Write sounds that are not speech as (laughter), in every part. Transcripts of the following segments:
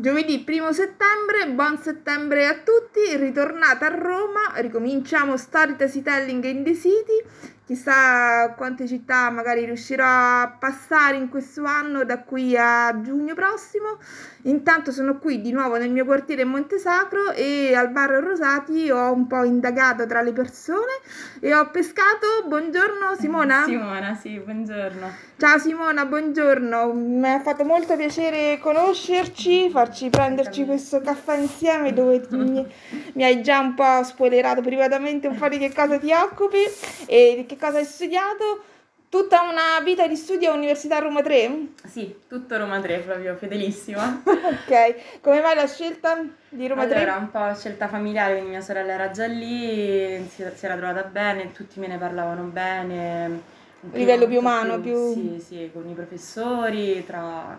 Giovedì 1 settembre, buon settembre a tutti, ritornata a Roma, ricominciamo Storytelling in the City, chissà quante città magari riuscirò a passare in questo anno da qui a giugno prossimo. Intanto sono qui di nuovo nel mio quartiere Montesacro e al bar Rosati ho un po' indagato tra le persone e ho pescato. Buongiorno Simona. Simona, sì, buongiorno. Ciao Simona, buongiorno. Mi ha fatto molto piacere conoscerci, farci prenderci questo caffè insieme dove mi, mi hai già un po' spoilerato privatamente un po' di che cosa ti occupi e di che cosa hai studiato? Tutta una vita di studio all'Università Roma 3? Sì, tutto Roma 3, proprio fedelissima. (laughs) ok, come mai la scelta di Roma allora, 3? Era un po' scelta familiare, quindi mia sorella era già lì, si, si era trovata bene, tutti me ne parlavano bene. A livello più umano, più... Sì, sì, con i professori, tra,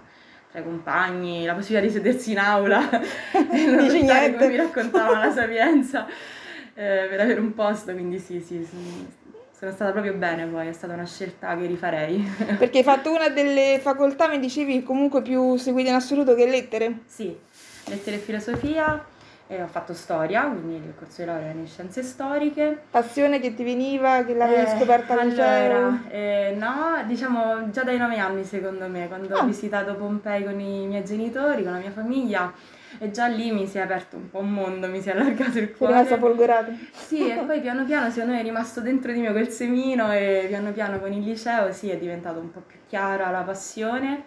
tra i compagni, la possibilità di sedersi in aula non (laughs) (laughs) Dici niente. come mi raccontavano la sapienza (laughs) eh, per avere un posto, quindi sì, sì, sì sono stata proprio bene poi, è stata una scelta che rifarei. Perché hai fatto una delle facoltà, mi dicevi, comunque più seguite in assoluto che lettere? Sì, lettere e filosofia, e ho fatto storia, quindi il corso di laurea in scienze storiche. Passione che ti veniva, che l'avevi Eh, scoperta al? Allora, eh, no, diciamo già dai nove anni secondo me, quando Ah. ho visitato Pompei con i miei genitori, con la mia famiglia, e già lì mi si è aperto un po' un mondo, mi si è allargato il cuore. rimasta folgorata? Sì, e poi piano piano secondo me è rimasto dentro di me quel semino e piano piano con il liceo sì è diventato un po' più chiara la passione.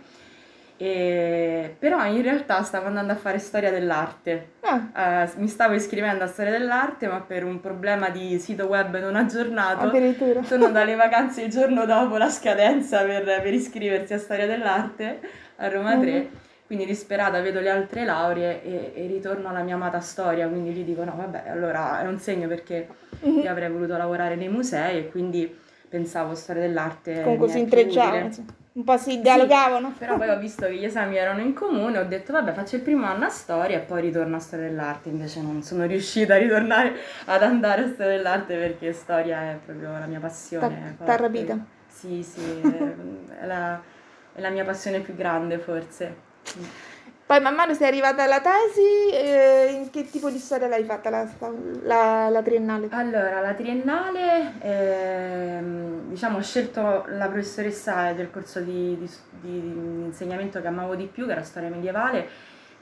E... Però in realtà stavo andando a fare storia dell'arte. Ah, Eh, mi stavo iscrivendo a storia dell'arte, ma per un problema di sito web non aggiornato, addirittura. sono dalle (laughs) vacanze il giorno dopo la scadenza per, per iscriversi a storia dell'arte a Roma 3. Mhm. Quindi disperata vedo le altre lauree e, e ritorno alla mia amata storia, quindi gli dico no vabbè allora è un segno perché Mhm. io avrei voluto lavorare nei musei e quindi pensavo storia dell'arte. Comunque si è un po' si dialogavano. Però poi ho visto che gli esami erano in comune, ho detto vabbè faccio il primo anno a storia e poi ritorno a storia dell'arte, invece non sono riuscita a ritornare ad andare a storia dell'arte perché storia è proprio la mia passione. T'ha- rapita? Sì, sì, è la, è la mia passione più grande forse. Poi man mano sei arrivata alla tesi, eh, in che tipo di storia l'hai fatta la, la, la triennale? Allora, la triennale, ehm, diciamo, ho scelto la professoressa del corso di, di- di insegnamento che amavo di più, che era storia medievale,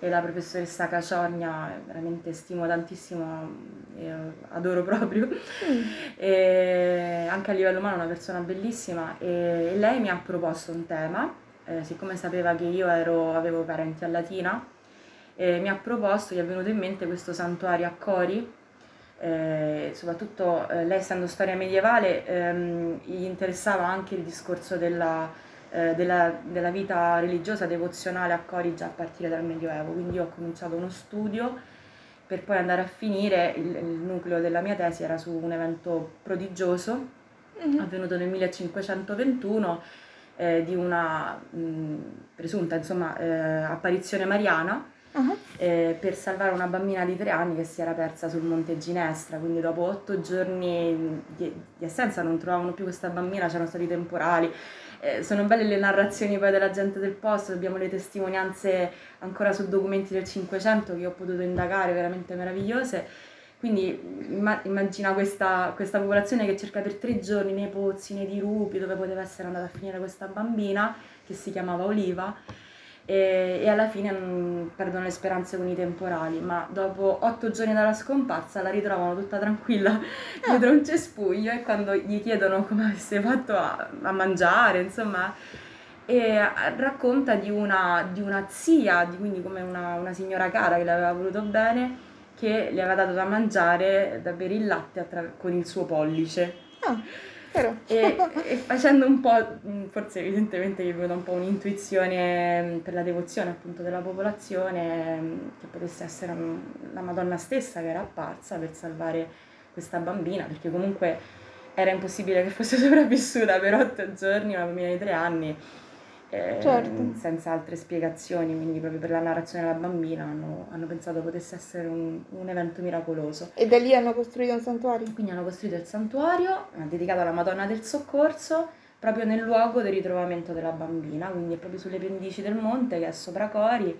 e la professoressa Caciogna, veramente stimo tantissimo, e adoro proprio. Mm. E anche a livello umano è una persona bellissima e lei mi ha proposto un tema, eh, siccome sapeva che io ero- avevo parenti a Latina, eh, mi ha proposto, gli è venuto in mente questo santuario a Cori, eh, soprattutto eh, lei essendo storia medievale ehm, gli interessava anche il discorso della, eh, della- della vita religiosa devozionale a Cori già a partire dal Medioevo, quindi io ho cominciato uno studio per poi andare a finire, il, il nucleo della mia tesi era su un evento prodigioso Mhm. avvenuto nel 1521 eh, di una mh, presunta insomma, eh, apparizione mariana Ah, eh, per salvare una bambina di tre anni che si era persa sul monte Ginestra, quindi dopo otto giorni di, di assenza non trovavano più questa bambina, c'erano stati temporali. Eh, sono belle le narrazioni poi della gente del posto, abbiamo le testimonianze ancora su documenti del Cinquecento che ho potuto indagare, veramente meravigliose. Quindi imma- immagina questa, questa popolazione che cerca per tre giorni nei pozzi, nei dirupi, dove poteva essere andata a finire questa bambina che si chiamava Oliva e, e alla fine mm, perdono le speranze con i temporali, ma dopo otto giorni dalla scomparsa la ritrovano tutta tranquilla dietro un cespuglio e quando gli chiedono come avesse fatto a, a mangiare, insomma, e eh, racconta di una, di una zia, di- quindi come una, una signora cara che le aveva voluto bene, che le aveva dato da mangiare, da bere il latte attra- con il suo pollice. ah, però. E, (laughs) e facendo un po', mh, forse evidentemente gli è venuta un po' un'intuizione mh, per la devozione appunto della popolazione, mh, che potesse essere la Madonna stessa che era apparsa per salvare questa bambina, perché comunque era impossibile che fosse (laughs) sopravvissuta per otto giorni, una bambina di tre anni, eh, Certo. senza altre spiegazioni, quindi proprio per la narrazione della bambina hanno, hanno pensato potesse essere un, un evento miracoloso. E da lì hanno costruito un santuario? Quindi hanno costruito il santuario dedicato alla Madonna del Soccorso proprio nel luogo del ritrovamento della bambina, quindi è proprio sulle pendici del monte che è sopra Cori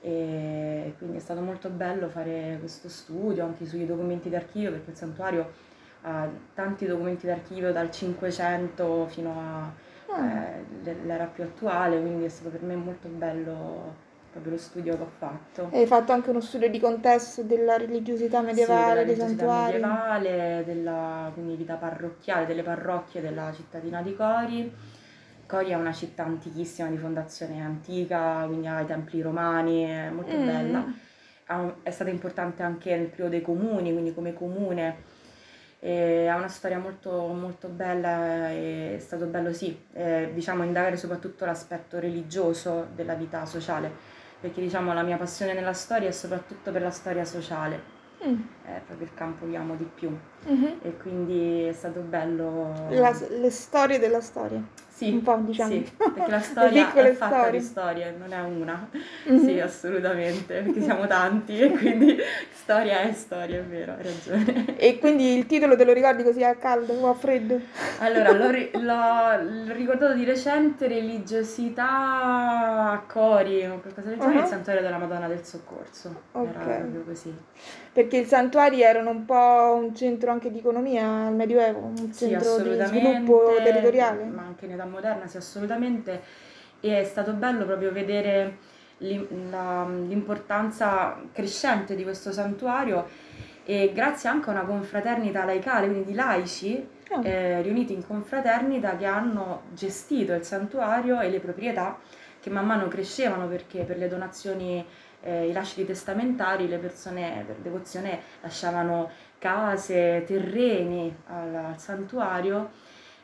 e quindi è stato molto bello fare questo studio anche sui documenti d'archivio perché il santuario ha tanti documenti d'archivio dal 500 fino all'era eh, più attuale, quindi è stato per me molto bello proprio lo studio che ho fatto. E hai fatto anche uno studio di contesto della religiosità medievale, sì, dei santuari? medievale, della quindi vita parrocchiale, delle parrocchie della cittadina di Cori. Cori è una città antichissima, di fondazione antica, quindi ha i templi romani, è molto mm. bella. È stata importante anche nel periodo dei comuni, quindi come comune. E ha una storia molto, molto bella e è stato bello sì, eh, diciamo indagare soprattutto l'aspetto religioso della vita sociale perché diciamo la mia passione nella storia è soprattutto per la storia sociale. Mm. È proprio il campo che amo di più mm-hmm. e quindi è stato bello. La, le storie della storia. Sì, un po' diciamo. Sì, perché la storia (laughs) è fatta storie. di storie, non è una. Mm-hmm. Sì, assolutamente, perché siamo tanti e quindi storia è storia, è vero, hai ragione. E quindi il titolo te lo ricordi così a caldo o a freddo? Allora, l'ho, ri- (laughs) l'ho, ricordato di recente, religiosità a cori, o qualcosa del genere, uh-huh. il santuario della Madonna del Soccorso. Okay. Era proprio così. Perché i santuari erano un po' un centro anche di economia al Medioevo, un centro sì, di sviluppo territoriale. Ma anche in età moderna, sì, assolutamente. E è stato bello proprio vedere l'importanza crescente di questo santuario e grazie anche a una confraternita laicale, quindi di laici oh. eh, riuniti in confraternita che hanno gestito il santuario e le proprietà che man mano crescevano perché per le donazioni, eh, i lasciti testamentari le persone per devozione lasciavano case, terreni al, al santuario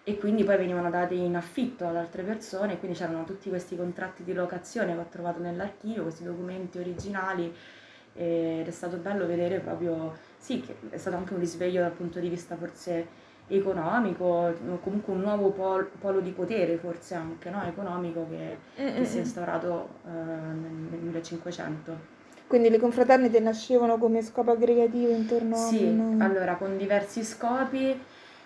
e quindi poi venivano dati in affitto ad altre persone, quindi c'erano tutti questi contratti di locazione che ho trovato nell'archivio, questi documenti originali ed è stato bello vedere proprio, sì, che è stato anche un risveglio dal punto di vista forse economico, comunque un nuovo polo, polo di potere forse anche no? economico che, mm-hmm. che si è instaurato eh, nel 1500. Quindi le confraternite nascevano come scopo aggregativo intorno sì, a... Sì, allora con diversi scopi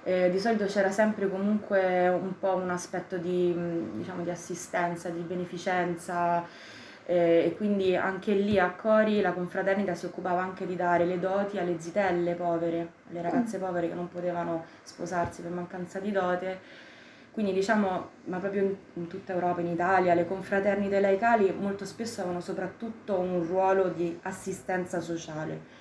eh, di solito c'era sempre comunque un po' un aspetto di, diciamo, di assistenza, di beneficenza eh, e quindi anche lì a Cori la confraternita si occupava anche di dare le doti alle zitelle povere, alle ragazze mm. povere che non potevano sposarsi per mancanza di dote. Quindi diciamo, ma proprio in, in tutta Europa, in Italia, le confraternite laicali molto spesso avevano soprattutto un ruolo di assistenza sociale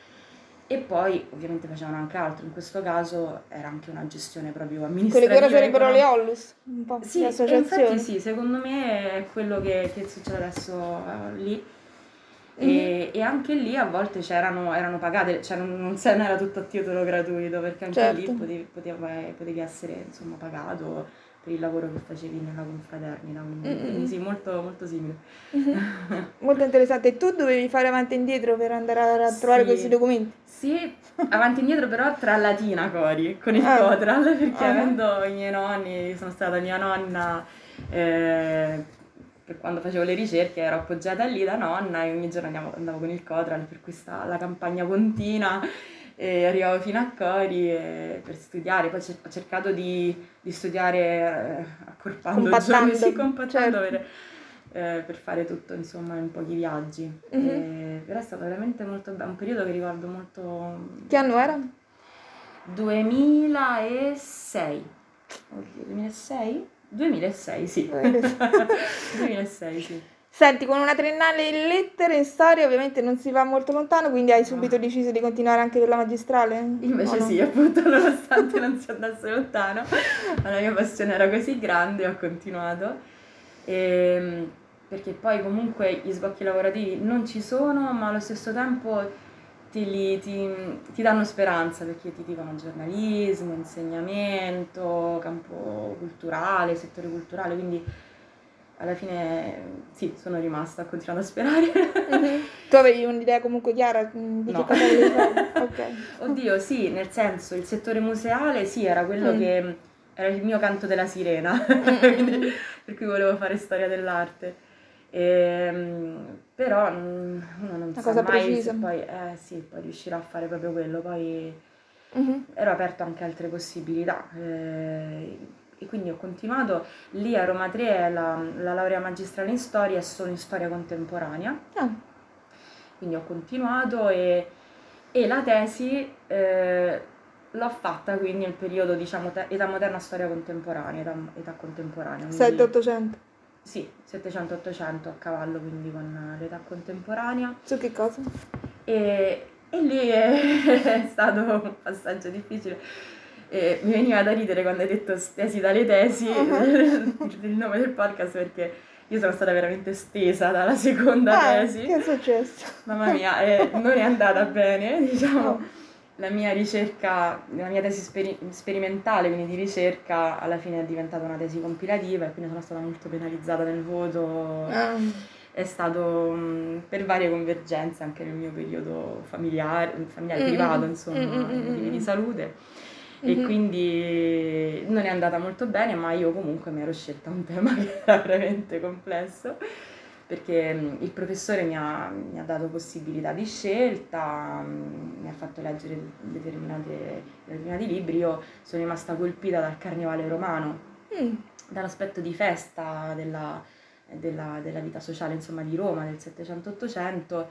e poi ovviamente facevano anche altro, in questo caso era anche una gestione proprio amministrativa. Quelle che ora sarebbero le Ollus, un po' sì, le associazioni. Infatti sì, secondo me è quello che, che succede adesso uh, lì. E, e, anche lì a volte c'erano, erano pagate, cioè non, non era tutto a titolo gratuito perché anche certo. lì potevi, potevi, potevi essere insomma pagato per il lavoro che facevi nella confraternita, quindi, mm-hmm. quindi sì, molto, molto simile. Mm-hmm. (laughs) molto interessante. E tu dovevi fare avanti e indietro per andare a trovare sì. questi documenti? Sì, avanti e indietro però tra Latina Cori, con il ah. Cotral, perché ah. avendo i miei nonni, sono stata mia nonna... Eh, per quando facevo le ricerche ero appoggiata lì da nonna e ogni giorno andavo, andavo con il Cotral per questa la campagna pontina e arrivavo fino a Cori e, per studiare, poi ho cercato di, di studiare eh, accorpando giorni, sì, compattando certo. per, eh, per, fare tutto insomma in pochi viaggi. Mm-hmm. E, però è stato veramente molto bello, un periodo che ricordo molto... Che anno era? 2006. Oddio, 2006? 2006, sì. 2006, (laughs) sì. Senti, con una triennale in lettere, in storia, ovviamente non si va molto lontano, quindi hai subito no. deciso di continuare anche per la magistrale? Invece no? sì, appunto, nonostante non si andasse lontano, la mia passione era così grande, ho continuato. E, ehm, perché poi comunque gli sbocchi lavorativi non ci sono, ma allo stesso tempo ti, li, ti, ti danno speranza perché ti dicono giornalismo, insegnamento, campo culturale, settore culturale, quindi alla fine sì, sono rimasta, ho continuato a sperare. Mm-hmm. Tu avevi un'idea comunque chiara mm, di no. che cosa volevi fare? (laughs) Okay. Oddio, sì, nel senso, il settore museale sì, era quello mm. che era il mio canto della sirena, (laughs) Quindi, per cui volevo fare storia dell'arte. E, ehm, però mm, uno non Una sa mai precisa. se poi, eh, sì, poi riuscirà a fare proprio quello, poi mm-hmm. ero aperto anche a altre possibilità. Eh, quindi ho continuato lì a Roma 3 la, la laurea magistrale in storia e solo in storia contemporanea. Ah. quindi ho continuato e, e la tesi eh, l'ho fatta quindi nel periodo, diciamo, te- età moderna, storia contemporanea, età, età contemporanea. 7-800? Sì, 700-800 a cavallo, quindi con l'età contemporanea. Su che cosa? E, e lì è, (laughs) è stato un passaggio difficile. E mi veniva da ridere quando hai detto stesi dalle tesi, uh-huh. (laughs) (laughs) il nome del podcast, perché io sono stata veramente stesa dalla seconda ah, tesi. Che è successo? Mamma mia, eh, non è andata bene, (laughs) diciamo. Oh. La mia ricerca, la mia tesi speri- sperimentale, quindi di ricerca, alla fine è diventata una tesi compilativa e quindi sono stata molto penalizzata nel voto. Um. È stato mh, per varie convergenze anche nel mio periodo familiare, familiare mm-hmm. privato, insomma, mm-hmm. di salute e mm-hmm. quindi non è andata molto bene, ma io comunque mi ero scelta un tema (laughs) che era veramente complesso perché mm, il professore mi ha, mi ha dato possibilità di scelta, mm, mi ha fatto leggere determinati libri, io sono rimasta colpita dal carnevale romano, mm. dall'aspetto di festa della, della, della, vita sociale insomma, di Roma del 700-800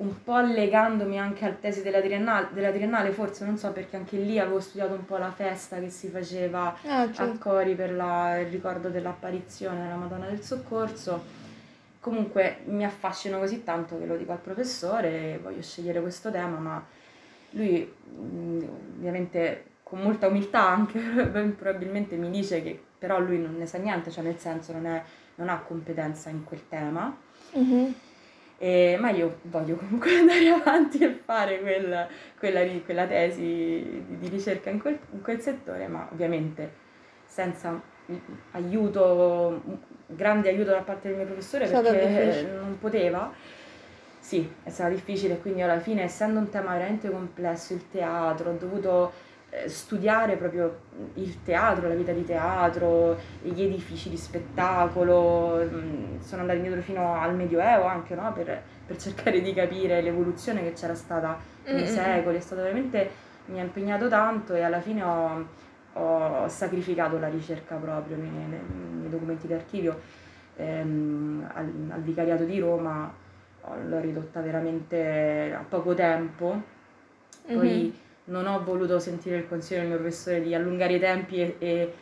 un po' legandomi anche al tesi della triennale, della triennale, forse non so perché anche lì avevo studiato un po' la festa che si faceva ah, certo. a Cori per la, il ricordo dell'apparizione della Madonna del Soccorso. Comunque mi affascino così tanto che lo dico al professore, voglio scegliere questo tema, ma lui ovviamente con molta umiltà anche (laughs) probabilmente mi dice che però lui non ne sa niente, cioè nel senso non, è, non ha competenza in quel tema. Mm-hmm e, ma io voglio comunque (laughs) andare avanti e fare quella, quella, quella tesi di, di ricerca in quel, in quel, settore, ma ovviamente senza aiuto, grande aiuto da parte del mio professore perché non poteva. Sì, è stato difficile, quindi alla fine, essendo un tema veramente complesso, il teatro, ho dovuto eh, studiare proprio il teatro, la vita di teatro, gli edifici di spettacolo, mm, sono andata indietro fino al Medioevo anche no? per, per, cercare di capire l'evoluzione che c'era stata nei mm-hmm. secoli, è stato veramente, mi ha impegnato tanto e alla fine ho, ho sacrificato la ricerca proprio nei, nei documenti d'archivio ehm, al, al vicariato di Roma, l'ho ridotta veramente a poco tempo, poi mm-hmm non ho voluto sentire il consiglio del mio professore di allungare i tempi e, e,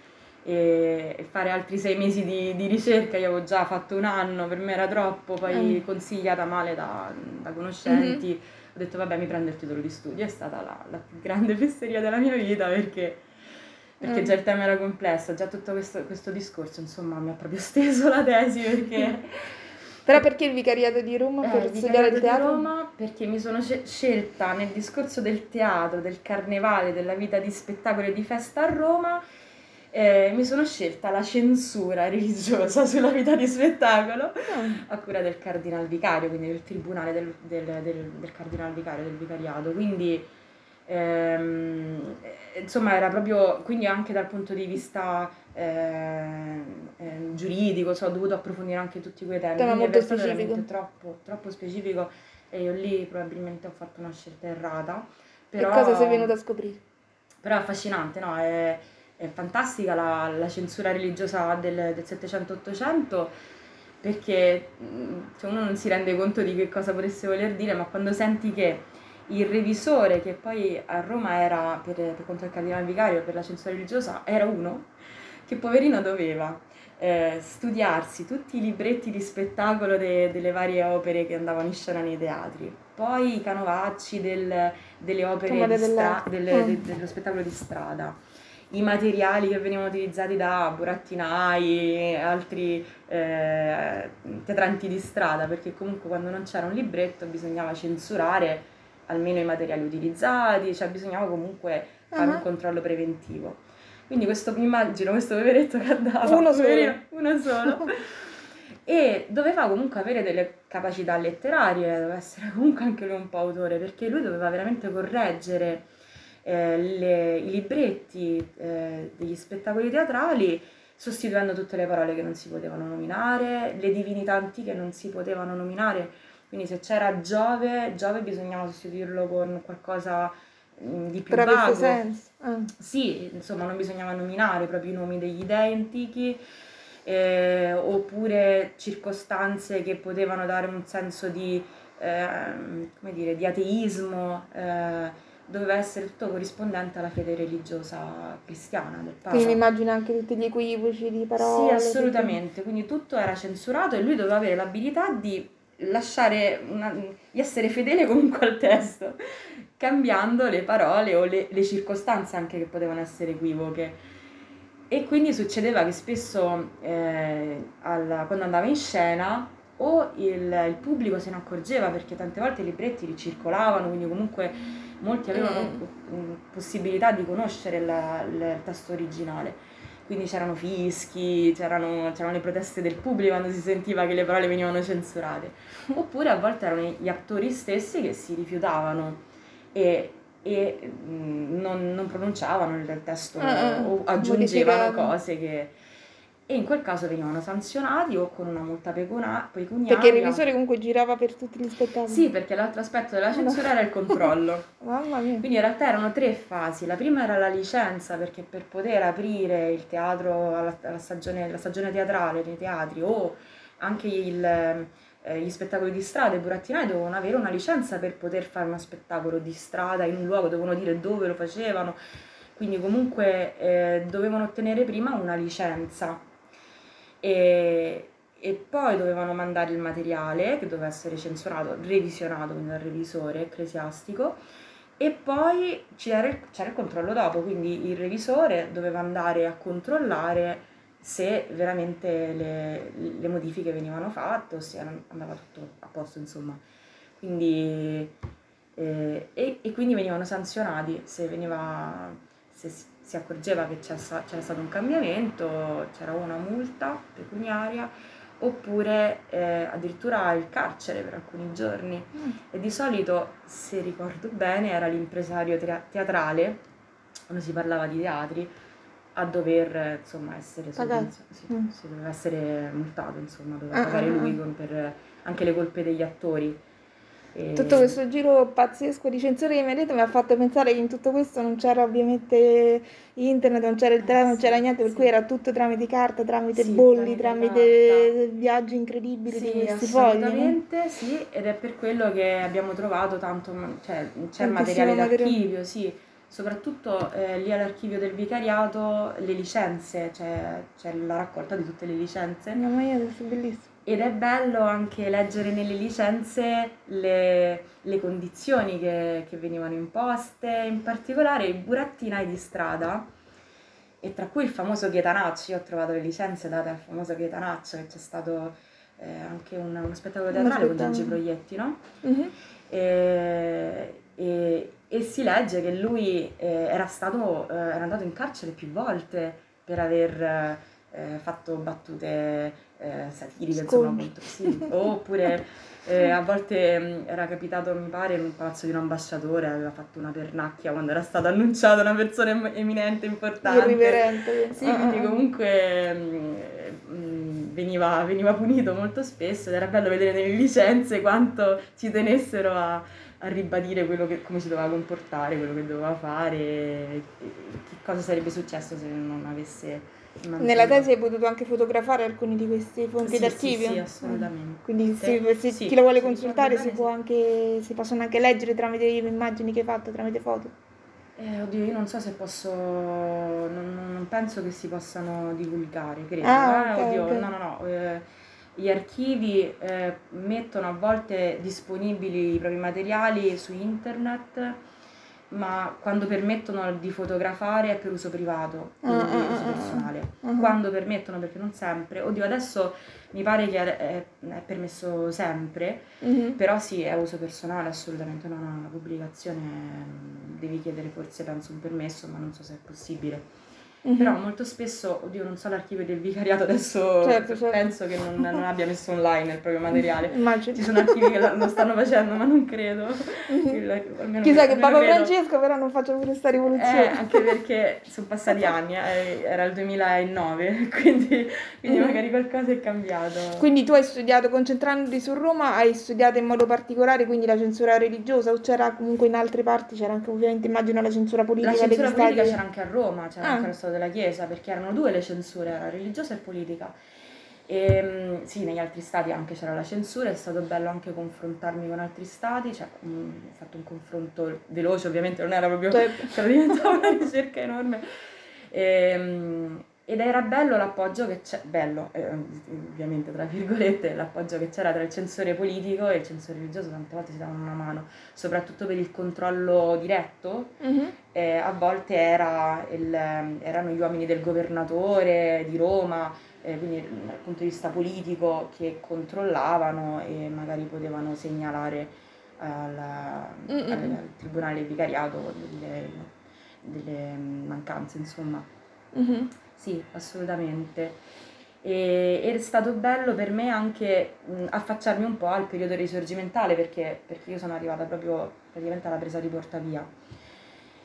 e fare altri sei mesi di, di, ricerca, io avevo già fatto un anno, per me era troppo, poi mm. consigliata male da, da conoscenti, mm-hmm. ho detto vabbè mi prendo il titolo di studio, è stata la, la più grande (laughs) fesseria della mia vita perché, perché mm. già il tema era complesso, già tutto questo, questo discorso insomma mi ha proprio (laughs) steso la tesi perché... (laughs) Però perché il vicariato di Roma eh, per studiare il teatro? Di Roma perché mi sono scelta nel discorso del teatro, del carnevale, della vita di spettacolo e di festa a Roma, eh, mi sono scelta la censura religiosa (laughs) sulla vita di spettacolo oh. a cura del cardinal vicario, quindi del tribunale del, del, del, del cardinal vicario, del vicariato. Quindi ehm, insomma era proprio, quindi anche dal punto di vista eh, giuridico, so, ho dovuto approfondire anche tutti quei temi. Tema molto specifico. Troppo, troppo specifico e io lì probabilmente ho fatto una scelta errata. Però, e cosa sei venuta a scoprire? Però è affascinante, no? È, è fantastica la, la, censura religiosa del, del 700-800 perché cioè, uno non si rende conto di che cosa potesse voler dire, ma quando senti che il revisore, che poi a Roma era per, per conto del cardinale vicario per la censura religiosa, era uno che poverino doveva eh, studiarsi tutti i libretti di spettacolo de- delle varie opere che andavano in scena nei teatri, poi i canovacci del, delle opere di stra- del, mm. de- dello spettacolo di strada, i materiali che venivano utilizzati da burattinai e altri eh, teatranti di strada, perché comunque quando non c'era un libretto bisognava censurare almeno i materiali utilizzati, cioè bisognava comunque fare uh-huh. un controllo preventivo. Quindi questo, immagino questo poveretto che andava, uno solo, uno solo. (laughs) E doveva comunque avere delle capacità letterarie, doveva essere comunque anche lui un po' autore, perché lui doveva veramente correggere eh, le, i libretti eh, degli spettacoli teatrali sostituendo tutte le parole che non si potevano nominare, le divinità antiche non si potevano nominare, quindi se c'era Giove, Giove bisognava sostituirlo con qualcosa di più Però vago. senso. Ah. Sì, insomma, non bisognava nominare proprio i nomi degli dei antichi, eh, oppure circostanze che potevano dare un senso di ehm, come dire, di ateismo, eh, doveva essere tutto corrispondente alla fede religiosa cristiana del Papa. Quindi mi immagino anche tutti gli equivoci di parole. Sì, assolutamente, quindi tutto era censurato e lui doveva avere l'abilità di lasciare una, di essere fedele comunque al testo, cambiando le parole o le, le circostanze anche che potevano essere equivoche. E quindi succedeva che spesso eh, alla, quando andava in scena o il, il, pubblico se ne accorgeva perché tante volte i libretti ricircolavano, quindi comunque molti avevano mm. possibilità di conoscere la, il testo originale. Quindi c'erano fischi, c'erano, c'erano, le proteste del pubblico quando si sentiva che le parole venivano censurate. Oppure a volte erano gli attori stessi che si rifiutavano e, e mm, non, non, pronunciavano il testo uh, o aggiungevano cose che e in quel caso venivano sanzionati o con una multa pecuna- pecuniaria. Perché il revisore comunque girava per tutti gli spettacoli. Sì, perché l'altro aspetto della censura era il controllo. (laughs) Mamma mia. Quindi in realtà erano tre fasi. La prima era la licenza, perché per poter aprire il teatro alla, alla stagione, la stagione teatrale nei teatri o anche il, eh, gli spettacoli di strada, i burattinai dovevano avere una licenza per poter fare uno spettacolo di strada in un luogo, dovevano dire dove lo facevano. Quindi comunque eh, dovevano ottenere prima una licenza e, e poi dovevano mandare il materiale che doveva essere censurato, revisionato quindi dal revisore ecclesiastico e poi c'era il, c'era il controllo dopo, quindi il revisore doveva andare a controllare se veramente le, le modifiche venivano fatte o se andava tutto a posto, insomma. Quindi, eh, e, e, quindi venivano sanzionati se, veniva, se si accorgeva che c'era, c'era stato un cambiamento, c'era una multa pecuniaria oppure eh, addirittura il carcere per alcuni giorni. Mm. E di solito, se ricordo bene, era l'impresario teatrale, quando si parlava di teatri, a dover insomma essere sì, mm. si doveva essere multato, insomma, doveva ah, pagare ah, lui ah. per anche le colpe degli attori. E... Tutto questo giro pazzesco di censura che mi ha detto mi ha fatto pensare che in tutto questo non c'era ovviamente internet, non c'era il telefono, non c'era niente, per sì. cui era tutto tramite carta, tramite sì, bolli, tramite, tramite viaggi incredibili sì, di questi fogli. Assolutamente sì, ed è per quello che abbiamo trovato tanto, cioè c'è materiale d'archivio, sì, soprattutto eh, lì all'archivio del vicariato le licenze, cioè c'è la raccolta di tutte le licenze. Mamma mia, questo è bellissimo. Ed è bello anche leggere nelle licenze le, le condizioni che, che, venivano imposte, in particolare i burattinai di strada, e tra cui il famoso Ghetanacci, io ho trovato le licenze date al famoso Ghetanaccio, che c'è stato eh, anche un, uno spettacolo teatrale con Gigi Proietti, no? Uh-huh. E, e, e, si legge che lui eh, era, stato, eh, era andato in carcere più volte per aver eh, fatto battute eh, satiriche, insomma, molto, sì. oppure (laughs) eh, a volte mh, mm, era capitato, mi pare, in un palazzo di un ambasciatore, aveva fatto una pernacchia quando era stata annunciata una persona em- eminente, importante. Irriverente. Sì, quindi comunque mh, mm, veniva, veniva punito molto spesso ed era bello vedere nelle licenze quanto ci tenessero a, a ribadire che, come si doveva comportare, quello che doveva fare, che cosa sarebbe successo se non avesse nella tesi hai potuto anche fotografare alcuni di questi fonti sì, d'archivio? Sì, sì, assolutamente. Quindi se, se sì, chi lo vuole consultare si, può anche, si possono anche leggere tramite le immagini che hai fatto, tramite foto? Eh, oddio, io non so se posso, non, non penso che si possano divulgare, credo. Ah, eh, okay, oddio, okay. no, no, no. Eh, gli archivi eh, mettono a volte disponibili i propri materiali su internet ma quando permettono di fotografare è per uso privato, quindi uh, uh, uso personale. Uh, quando permettono, perché non sempre, oddio adesso mi pare che è, è permesso sempre, uh-huh. però sì, è uso personale assolutamente, no, no, la pubblicazione devi chiedere forse penso un permesso, ma non so se è possibile. Mm-hmm. Però molto spesso, oddio, non so l'archivio del vicariato, adesso certo, certo. penso che non, non, abbia messo online il proprio materiale. Immagino. Ci sono archivi che lo stanno facendo, ma non credo. Mm-hmm. Chissà che Papa Francesco però non faccia pure questa rivoluzione. Eh, anche perché sono passati anni, eh, era il 2009, (laughs) quindi, quindi mm-hmm. magari qualcosa è cambiato. Quindi tu hai studiato, concentrandoti su Roma, hai studiato in modo particolare quindi la censura religiosa o c'era comunque in altre parti, c'era anche ovviamente immagino la censura politica? La censura politica c'era anche a Roma, c'era ah. anche lo Stato della Chiesa, perché erano due le censure, era religiosa e politica. E, mm, sì, negli altri stati anche c'era la censura, è stato bello anche confrontarmi con altri stati, cioè mm, ho fatto un confronto veloce, ovviamente non era proprio, (laughs) era diventata una ricerca enorme. E, ed era bello l'appoggio che c'è, bello, eh, ovviamente tra virgolette, l'appoggio che c'era tra il censore politico e il censore religioso, tante volte si davano una mano, soprattutto per il controllo diretto, Mhm. eh, a volte era il- erano gli uomini del governatore di Roma, eh, quindi dal punto di vista politico, che controllavano e magari potevano segnalare alla- Mm, mm, al, mm. al tribunale vicariato delle, delle mancanze, insomma. Mhm. Sì, assolutamente. E ed è stato bello per me anche mh, affacciarmi un po' al periodo risorgimentale perché, perché io sono arrivata proprio praticamente alla presa di Portavia.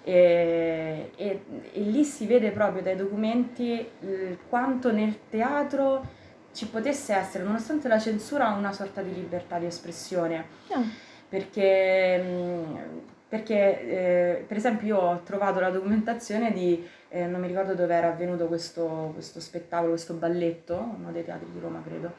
E, e- e lì si vede proprio dai documenti eh, quanto nel teatro ci potesse essere, nonostante la censura, una sorta di libertà di espressione Ah, perché, mh, perché eh, per esempio io ho trovato la documentazione di, eh, non mi ricordo dove era avvenuto questo, questo spettacolo, questo balletto, uno dei teatri di Roma credo,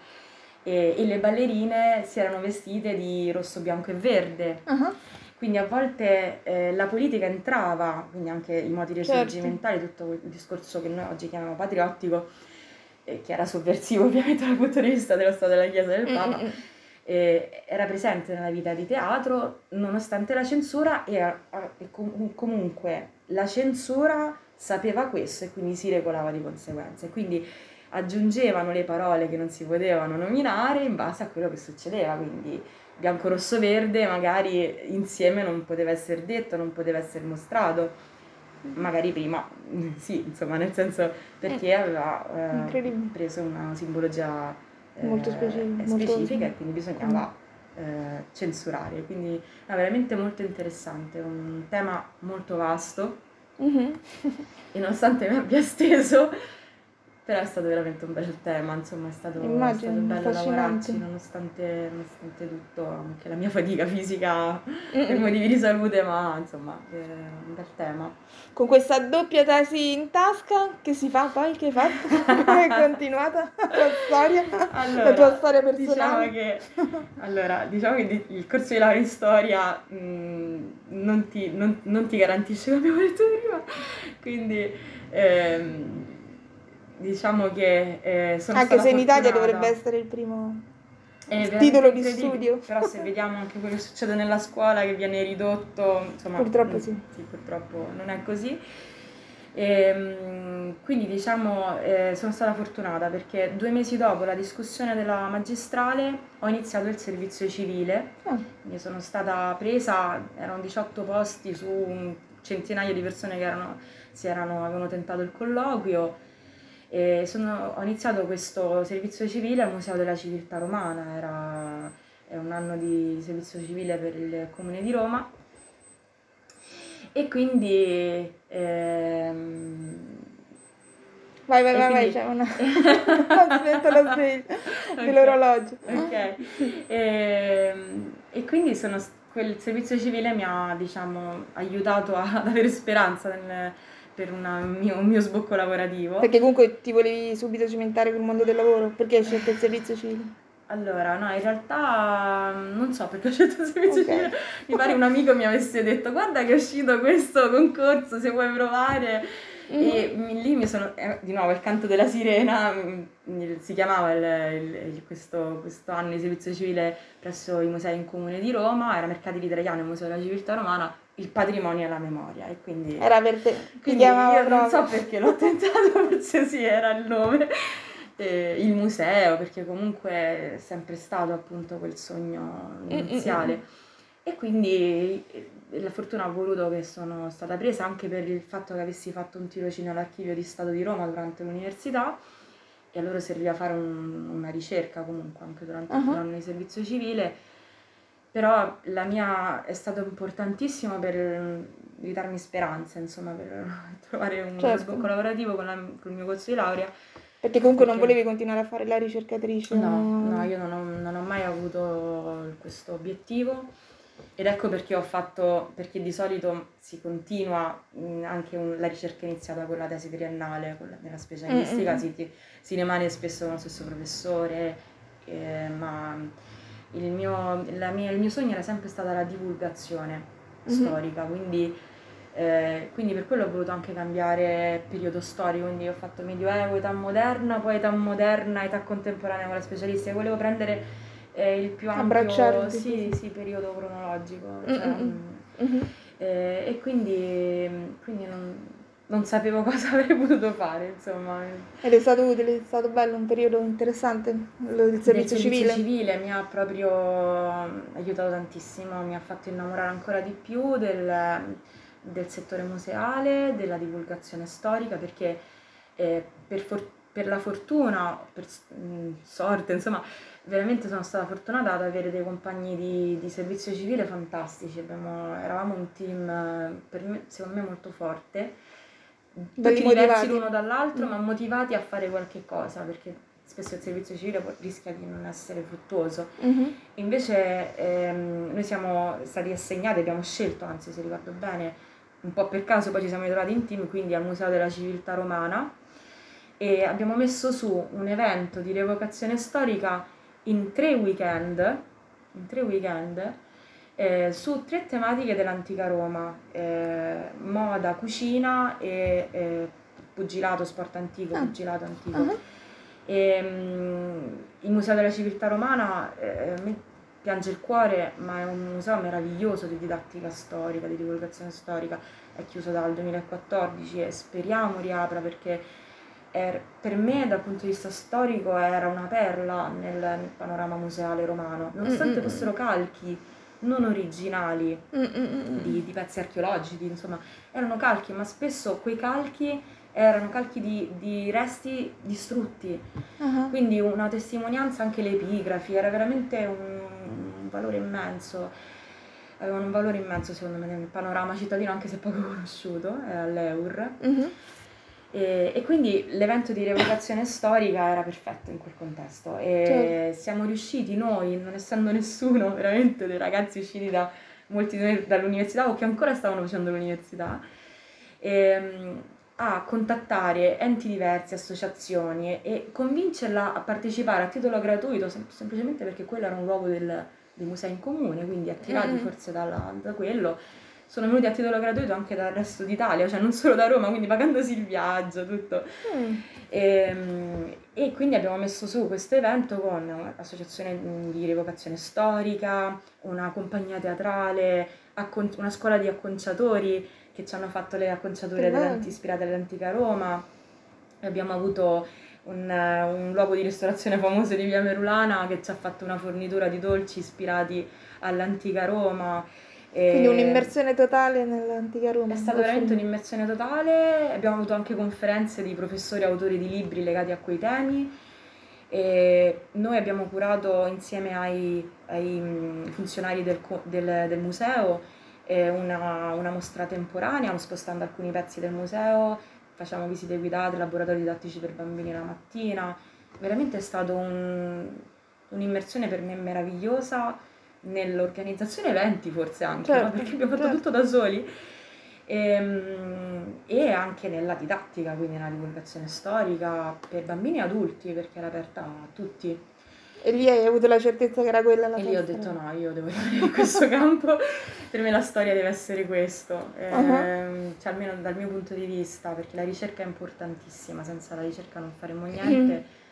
e, e le ballerine si erano vestite di rosso, bianco e verde, ah, quindi a volte eh, la politica entrava, quindi anche i modi Certo. risorgimentali, tutto quel discorso che noi oggi chiamiamo patriottico, eh, che era sovversivo (laughs) ovviamente dal punto di vista dello Stato della Chiesa del Mm, Papa, mm, mm. Eh, era presente nella vita di teatro nonostante la censura e, a- a- e com- comunque la censura sapeva questo e quindi si regolava di conseguenza. E quindi aggiungevano le parole che non si potevano nominare in base a quello che succedeva, quindi bianco, rosso, verde magari insieme non poteva essere detto, non poteva essere mostrato. Magari prima, (laughs) sì, insomma, nel senso perché aveva eh, preso una simbologia eh, Molto speci- molto- specifica e quindi bisognava eh, censurare. Quindi no, veramente molto interessante, un tema molto vasto Mhm. e nonostante mi abbia steso, però è stato veramente un bel tema, insomma è stato, è Immagino, stato bello lavorarci nonostante, nonostante tutto, anche la mia fatica fisica per Mm, mm. motivi di salute, ma insomma è un bel tema. Con questa doppia tesi in tasca, che si fa poi? Che hai fatto? (laughs) È continuata la tua storia? la tua storia personale? Diciamo che, allora, diciamo che il corso di laurea in storia mh, non, ti, non- non ti garantisce, come abbiamo detto prima, quindi ehm, diciamo che eh, sono Anche se in Italia dovrebbe essere il primo veramente titolo di studio. Però se vediamo anche quello che succede nella scuola che viene ridotto, insomma, Purtroppo mm, sì. purtroppo non è così. Ehm, quindi diciamo eh, sono stata fortunata perché due mesi dopo la discussione della magistrale ho iniziato il servizio civile, Ah, quindi sono stata presa, erano 18 posti su un centinaio di persone che erano, si erano, avevano tentato il colloquio e sono- ho iniziato questo servizio civile al Museo della Civiltà Romana, era è un anno di servizio civile per il Comune di Roma e quindi ehm, Vai, vai, E vai, vai, quindi- c'è una... (laughs) (laughs) Aspetta la sveglia dell'orologio. Ok. Ehm, E, quindi sono, quel servizio civile mi ha, diciamo, aiutato ad avere speranza nel- per una- un mio, un mio sbocco lavorativo. Perché comunque ti volevi subito cimentare col mondo del lavoro? Perché hai scelto il servizio civile? Allora, no, in realtà mm, non so perché ho scelto il servizio Ok. civile. Mi pare un amico mi avesse detto guarda che è uscito questo concorso, se vuoi provare. E mi- lì mi sono, eh, di nuovo il canto della sirena, mm, si chiamava il- il- il- questo, questo anno di servizio civile presso i musei in comune di Roma, era Mercatili Italiano, il Museo della Civiltà Romana, il patrimonio e la memoria. E quindi, Era per te. Ti quindi io non so perché l'ho tentato, (laughs) forse sì era il nome. Eh, il museo, perché comunque è sempre stato appunto quel sogno mm, iniziale. E quindi eh, la fortuna ha voluto che sono stata presa anche per il fatto che avessi fatto un tirocinio all'Archivio di Stato di Roma durante l'università e allora serviva fare un- una ricerca comunque anche durante Ah. l'anno di servizio civile. Però la mia è stato importantissimo per ridarmi speranze, insomma, per (laughs) trovare un Certo. sbocco lavorativo con, la- con il mio corso di laurea. Perché comunque non Perché- volevi continuare a fare la ricercatrice. No, no, io non ho, non ho mai avuto questo obiettivo ed ecco perché ho fatto, perché di solito si continua anche un, la ricerca iniziata con la tesi triennale, con la, nella specialistica, mm-hmm. si, si, rimane spesso con lo stesso professore, eh, ma il mio, mia, il mio, sogno era sempre stata la divulgazione mm-hmm. storica, quindi, eh, quindi, per quello ho voluto anche cambiare periodo storico, quindi ho fatto medioevo, età moderna, poi età moderna, età contemporanea con la specialistica, volevo prendere eh, il più ampio sì, sì, periodo cronologico. Cioè, mm-hmm. eh, e quindi, quindi non, non, sapevo (laughs) cosa avrei potuto fare, insomma. Ed è stato utile, è stato bello, un periodo interessante, quello del servizio civile. Il servizio civile mi ha proprio aiutato tantissimo, mi ha fatto innamorare ancora di più del, del settore museale, della divulgazione storica, perché eh, per, for- per la fortuna, per mh, sorte, insomma, veramente sono stata fortunata ad avere dei compagni di, di servizio civile fantastici, Abbiamo, eravamo un team per me, secondo me molto forte, tutti diversi l'uno dall'altro, mm. ma motivati a fare qualche cosa, perché spesso il servizio civile rischia di non essere fruttuoso. Mm-hmm. Invece ehm, noi siamo stati assegnati, abbiamo scelto, anzi se ricordo bene, un po' per caso poi ci siamo ritrovati in team, quindi al Museo della Civiltà Romana, e abbiamo messo su un evento di rievocazione storica in tre weekend, in tre weekend eh, su tre tematiche dell'antica Roma, eh, moda, cucina e eh, pugilato, sport antico, ah. pugilato antico. Uh-huh. E, um, il Museo della Civiltà Romana eh, mi piange il cuore, ma è un museo meraviglioso di didattica storica, di divulgazione storica, è chiuso dal 2014 e speriamo riapra perché er, per me dal punto di vista storico era una perla nel, nel panorama museale romano, nonostante Mm-mm. fossero calchi non originali di, di, pezzi archeologici, insomma, erano calchi, ma spesso quei calchi erano calchi di, di resti distrutti, uh-huh. quindi una testimonianza anche le epigrafi, era veramente un, un valore immenso avevano un valore immenso secondo me nel panorama cittadino anche se poco conosciuto, è all'Eur. Uh-huh. E, e, quindi l'evento di rievocazione storica era perfetto in quel contesto e certo. siamo riusciti noi, non essendo nessuno, (laughs) veramente dei ragazzi usciti da molti di noi dall'università o che ancora stavano facendo l'università, ehm, a contattare enti diversi, associazioni e convincerla a partecipare a titolo gratuito sem- semplicemente perché quello era un luogo del, dei musei in comune, quindi attirati mm-hmm. forse dalla, da quello sono venuti a titolo gratuito anche dal resto d'Italia, cioè non solo da Roma, quindi pagandosi il viaggio, tutto. Mm. E, ehm, e, quindi abbiamo messo su questo evento con un'associazione di rievocazione storica, una compagnia teatrale, una scuola di acconciatori che ci hanno fatto le acconciature ispirate all'antica Roma. Abbiamo avuto un, un, luogo di ristorazione famoso di Via Merulana che ci ha fatto una fornitura di dolci ispirati all'antica Roma. Quindi un'immersione totale nell'antica Roma. È stata veramente un'immersione totale, abbiamo avuto anche conferenze di professori autori di libri legati a quei temi. E noi abbiamo curato insieme ai, ai mm, funzionari del, del, del museo eh, una, una, mostra temporanea, spostando alcuni pezzi del museo, facciamo visite guidate, laboratori didattici per bambini la mattina, veramente è stata un, un'immersione per me meravigliosa nell'organizzazione eventi forse anche, certo, no? perché abbiamo fatto certo. tutto da soli. E, ehm, e, anche nella didattica, quindi nella divulgazione storica per bambini e adulti, perché era aperta a tutti. E lì hai avuto la certezza che era quella la E lì ho detto no, io devo rimanere in questo (laughs) campo, per me la storia deve essere questo, uh-huh. cioè almeno dal mio punto di vista, perché la ricerca è importantissima, senza la ricerca non faremo niente. Mm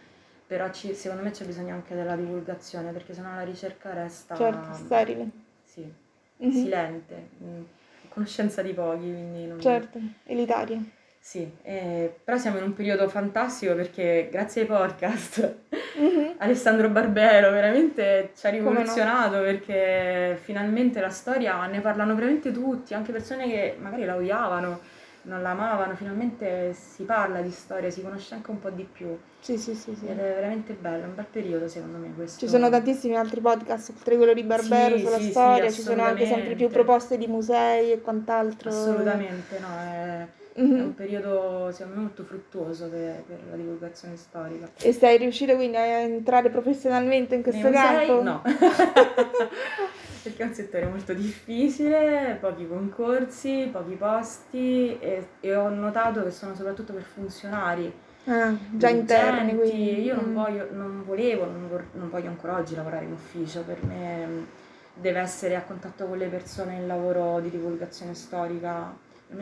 però ci, secondo me c'è bisogno anche della divulgazione perché sennò la ricerca resta certo, sterile. Sì, mm-hmm. silente, mm, conoscenza di pochi, quindi non... Certo, elitaria. Sì, eh, però siamo in un periodo fantastico perché grazie ai podcast mm-hmm. (laughs) Alessandro Barbero veramente ci ha rivoluzionato no? perché finalmente la storia ne parlano veramente tutti, anche persone che magari la odiavano non la amavano, finalmente si parla di storia, si conosce anche un po' di più. Sì, sì, sì. sì. Ed è veramente bello, è un bel periodo secondo me questo. Ci sono tantissimi altri podcast, oltre quello di Barbero sì, sulla sì, storia, ci sono anche sempre più proposte di musei e quant'altro. Assolutamente, no, è, mm-hmm. è un periodo secondo me molto fruttuoso per, per, la divulgazione storica. E sei riuscito quindi a entrare professionalmente in questo Nei campo? Musei? No. (laughs) (laughs) perché è un settore molto difficile, pochi concorsi, pochi posti e, e ho notato che sono soprattutto per funzionari. Ah, già interni, quindi. Io non mm. voglio, non volevo, non, vor- non voglio ancora oggi lavorare in ufficio, per me mh, deve essere a contatto con le persone il lavoro di divulgazione storica,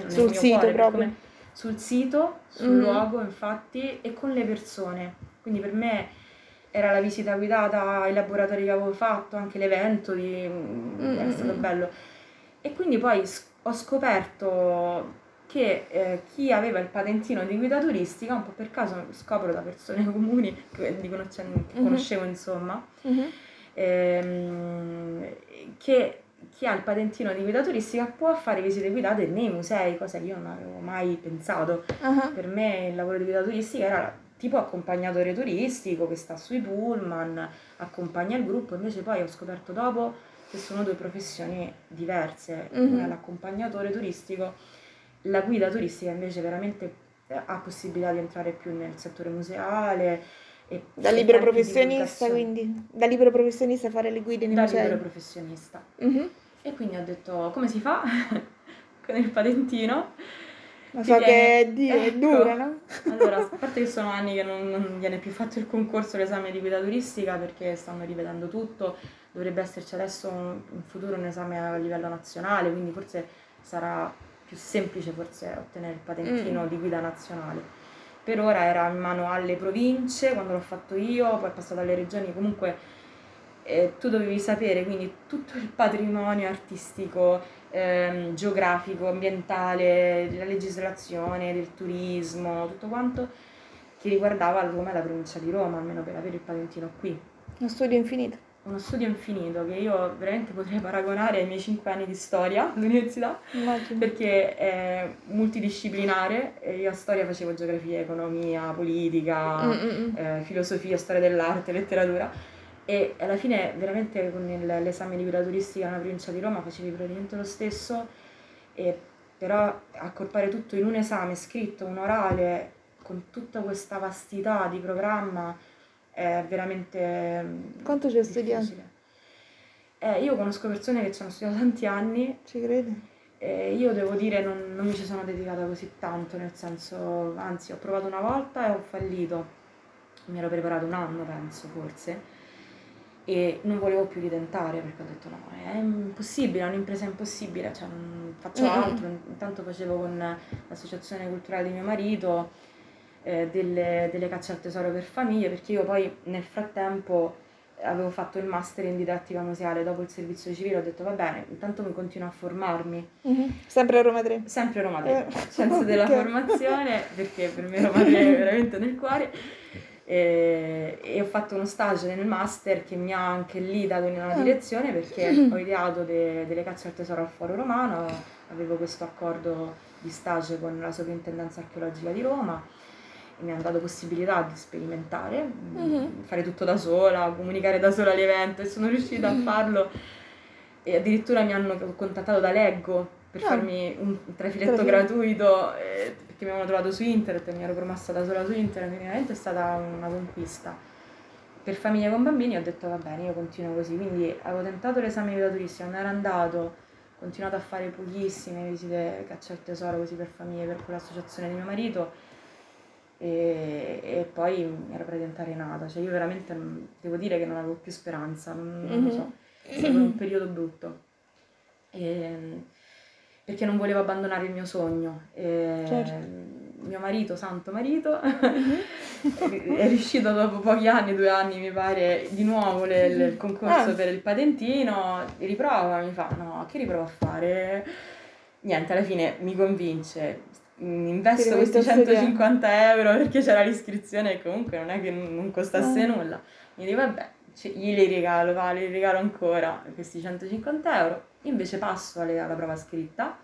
Sul sito cuore, proprio. sul sito, sul Mhm. luogo infatti e con le persone. Quindi per me era la visita guidata ai laboratori che avevo fatto, anche l'evento, di, Mm, era stato mm, bello. E quindi poi ho scoperto che eh, chi aveva il patentino di guida turistica, un po' per caso scopro da persone (laughs) comuni che, conosce- che Mhm. conoscevo insomma, Mhm. ehm, che chi ha il patentino di guida turistica può fare visite guidate nei musei, cosa che io non avevo mai pensato. Ah, Per me il lavoro di guida turistica era tipo accompagnatore turistico che sta sui pullman, accompagna il gruppo, invece poi ho scoperto dopo che sono due professioni diverse, Mhm. una è l'accompagnatore turistico, la guida turistica invece veramente eh, ha possibilità di entrare più nel settore museale e Da libero professionista, quindi. Da libero professionista fare le guide nei Da musei. libero professionista. Mhm. E quindi ho detto come si fa (laughs) con il patentino? Lo so viene- che è, di- è ecco. dura, no? Allora, a (laughs) parte che sono anni che non, non viene più fatto il concorso, l'esame di guida turistica perché stanno rivedendo tutto, dovrebbe esserci adesso un- in futuro un esame a livello nazionale, quindi forse sarà più semplice forse ottenere il patentino Mm. di guida nazionale. Per ora era in mano alle province quando l'ho fatto io, poi è passato alle regioni, comunque eh, tu dovevi sapere quindi tutto il patrimonio artistico, ehm, geografico, ambientale, della legislazione, del turismo, tutto quanto che riguardava Roma e la provincia di Roma, almeno per avere il patentino qui. Uno studio infinito. Uno studio infinito che io veramente potrei paragonare ai miei cinque anni di storia (laughs) all'università Immagino. perché è multidisciplinare e io a storia facevo geografia, economia, politica, Mm, mm, mm. eh, filosofia, storia dell'arte, letteratura e alla fine veramente con il- l'esame di guida turistica nella provincia di Roma facevi praticamente lo stesso e però accorpare tutto in un esame scritto, un orale con tutta questa vastità di programma è veramente mm, Quanto ci hai studiato? Eh, io conosco persone che ci hanno studiato tanti anni Ci credi? e io devo dire non, non mi ci sono dedicata così tanto, nel senso, anzi ho provato una volta e ho fallito. Mi ero preparato un anno, penso, forse, e non volevo più ritentare perché ho detto no, è impossibile, è un'impresa impossibile, cioè non faccio Mm-mm. altro. Intanto facevo con l'associazione culturale di mio marito eh, delle, delle cacce al tesoro per famiglie, perché io poi nel frattempo avevo fatto il master in didattica museale dopo il servizio civile, ho detto va bene, intanto mi continuo a formarmi, Mhm. Sempre a Roma 3. sempre Roma 3, Eh, scienze della formazione, perché per me (laughs) Roma 3 è veramente nel cuore. E, e ho fatto uno stage nel master che mi ha anche lì dato in una Ah. direzione perché (clears throat) ho ideato de- delle cacce al tesoro al Foro Romano, avevo questo accordo di stage con la sovrintendenza archeologica di Roma e mi hanno dato possibilità di sperimentare, Mhm. fare tutto da sola, comunicare da sola all'evento e sono riuscita a farlo e addirittura mi hanno contattato da Leggo per Ah. farmi un trafiletto Trafiletto. gratuito eh, perché mi avevano trovato su internet e mi ero promossa da sola su internet, quindi veramente è stata una conquista. Per famiglie con bambini ho detto va bene, io continuo così, quindi avevo tentato l'esame di guida turistica, non era andato, ho continuato a fare pochissime visite caccia al tesoro così per famiglie, per quell'associazione di mio marito e, e poi mi ero praticamente arenata, cioè io veramente non- devo dire che non avevo più speranza, non, non lo so, è stato un periodo brutto. E- perché non volevo abbandonare il mio sogno. E Certo. Mio marito, santo marito, Mhm. (laughs) è riuscito dopo pochi anni, due anni mi pare, di nuovo le- le- il concorso Ah. per il patentino, riprova, mi fa, no, che riprovo a fare? Niente, alla fine mi convince, mm, investo Ti questi rimetti a studiare. 150 euro perché c'era l'iscrizione e comunque non è che non costasse Ah. nulla. Mi dico, vabbè, ci- glieli regalo, va, li regalo ancora questi 150 euro. Invece passo alle- alla prova scritta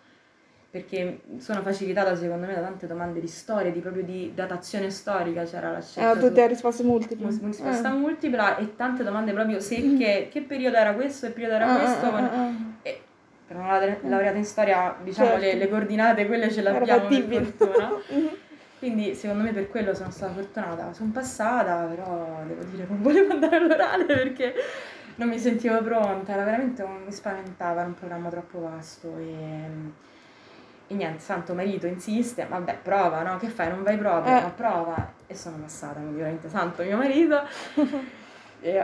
perché sono facilitata secondo me da tante domande di storia, di proprio di datazione storica, c'era la scelta Ah, su- tutte risposte multiple. mus- risposta Ah. multipla e tante domande proprio secche, che periodo era questo, che periodo era Ah, questo, ah, con- ah, ah. e per una laurea- laureata in storia, diciamo, le, Certo. le coordinate quelle ce Era l'abbiamo per fattibile. fortuna. (laughs) Mhm. Quindi secondo me per quello sono stata fortunata. Sono passata, però devo dire non volevo andare all'orale perché non mi sentivo pronta, era veramente un, mi spaventava, era un programma troppo vasto e, e niente, santo marito insiste, vabbè prova, no? Che fai? Non vai proprio, Eh. ma prova. E sono passata, quindi veramente santo mio marito. (laughs)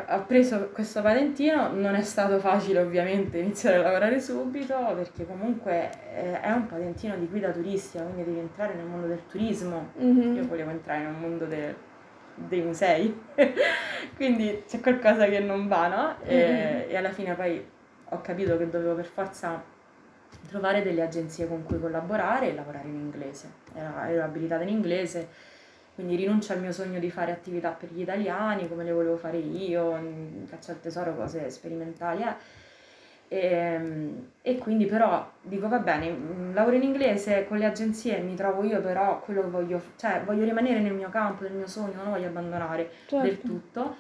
Ha preso questo patentino, non è stato facile ovviamente iniziare a lavorare subito perché comunque eh, è un patentino di guida turistica, quindi devi entrare nel mondo del turismo. Mhm. Io volevo entrare nel mondo de- dei musei, (laughs) quindi c'è qualcosa che non va, no? E, e alla fine poi ho capito che dovevo per forza trovare delle agenzie con cui collaborare e lavorare in inglese. Era- ero abilitata in inglese, quindi rinuncio al mio sogno di fare attività per gli italiani come le volevo fare io, caccia al tesoro, cose sperimentali. eh. E, e quindi però dico va bene, mm, lavoro in inglese con le agenzie, mi trovo io però quello che voglio, cioè voglio rimanere nel mio campo, nel mio sogno, non lo voglio abbandonare del Certo. tutto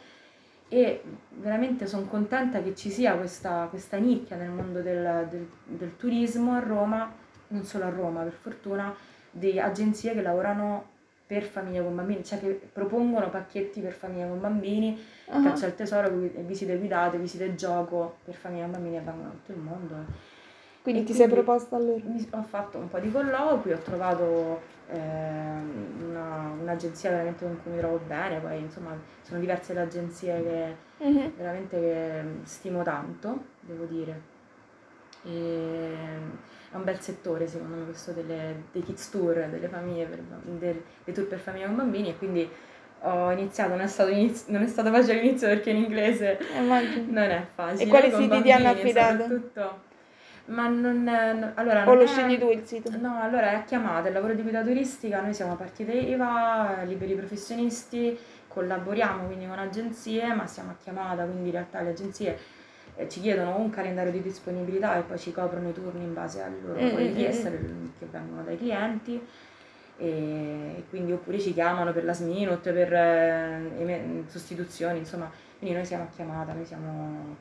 e veramente sono contenta che ci sia questa, questa nicchia nel mondo del, del- del turismo a Roma, non solo a Roma per fortuna, di agenzie che lavorano per famiglie con bambini, cioè che propongono pacchetti per famiglie con bambini, Ah. caccia al tesoro, visite guidate, visite gioco per famiglie con bambini che vengono da tutto il mondo. Quindi E ti sei quindi- proposta a loro. Mi- ho fatto un po' di colloqui, ho trovato una- un'agenzia veramente con cui mi trovo bene, poi insomma sono diverse le agenzie che Mhm. veramente che stimo tanto, devo dire. E è un bel settore secondo me questo delle- dei kids tour, delle famiglie per del- dei tour per famiglie con bambini e quindi ho iniziato, non è stato, iniz- non è stato facile all'inizio perché in inglese Immagino. non è facile. E quali siti ti hanno affidato? soprattutto. Ma non, no- allora, O non lo è- scegli tu il sito? No, allora è a chiamata, il lavoro di guida turistica, noi siamo partite IVA, liberi professionisti, collaboriamo quindi con agenzie, ma siamo a chiamata, quindi in realtà le agenzie eh, ci chiedono un calendario di disponibilità e poi ci coprono i turni in base alle loro Mm, poi mm, richieste che vengono dai clienti. E quindi oppure ci chiamano per last minute, per eh, eme- sostituzioni, insomma, quindi noi siamo a chiamata, noi siamo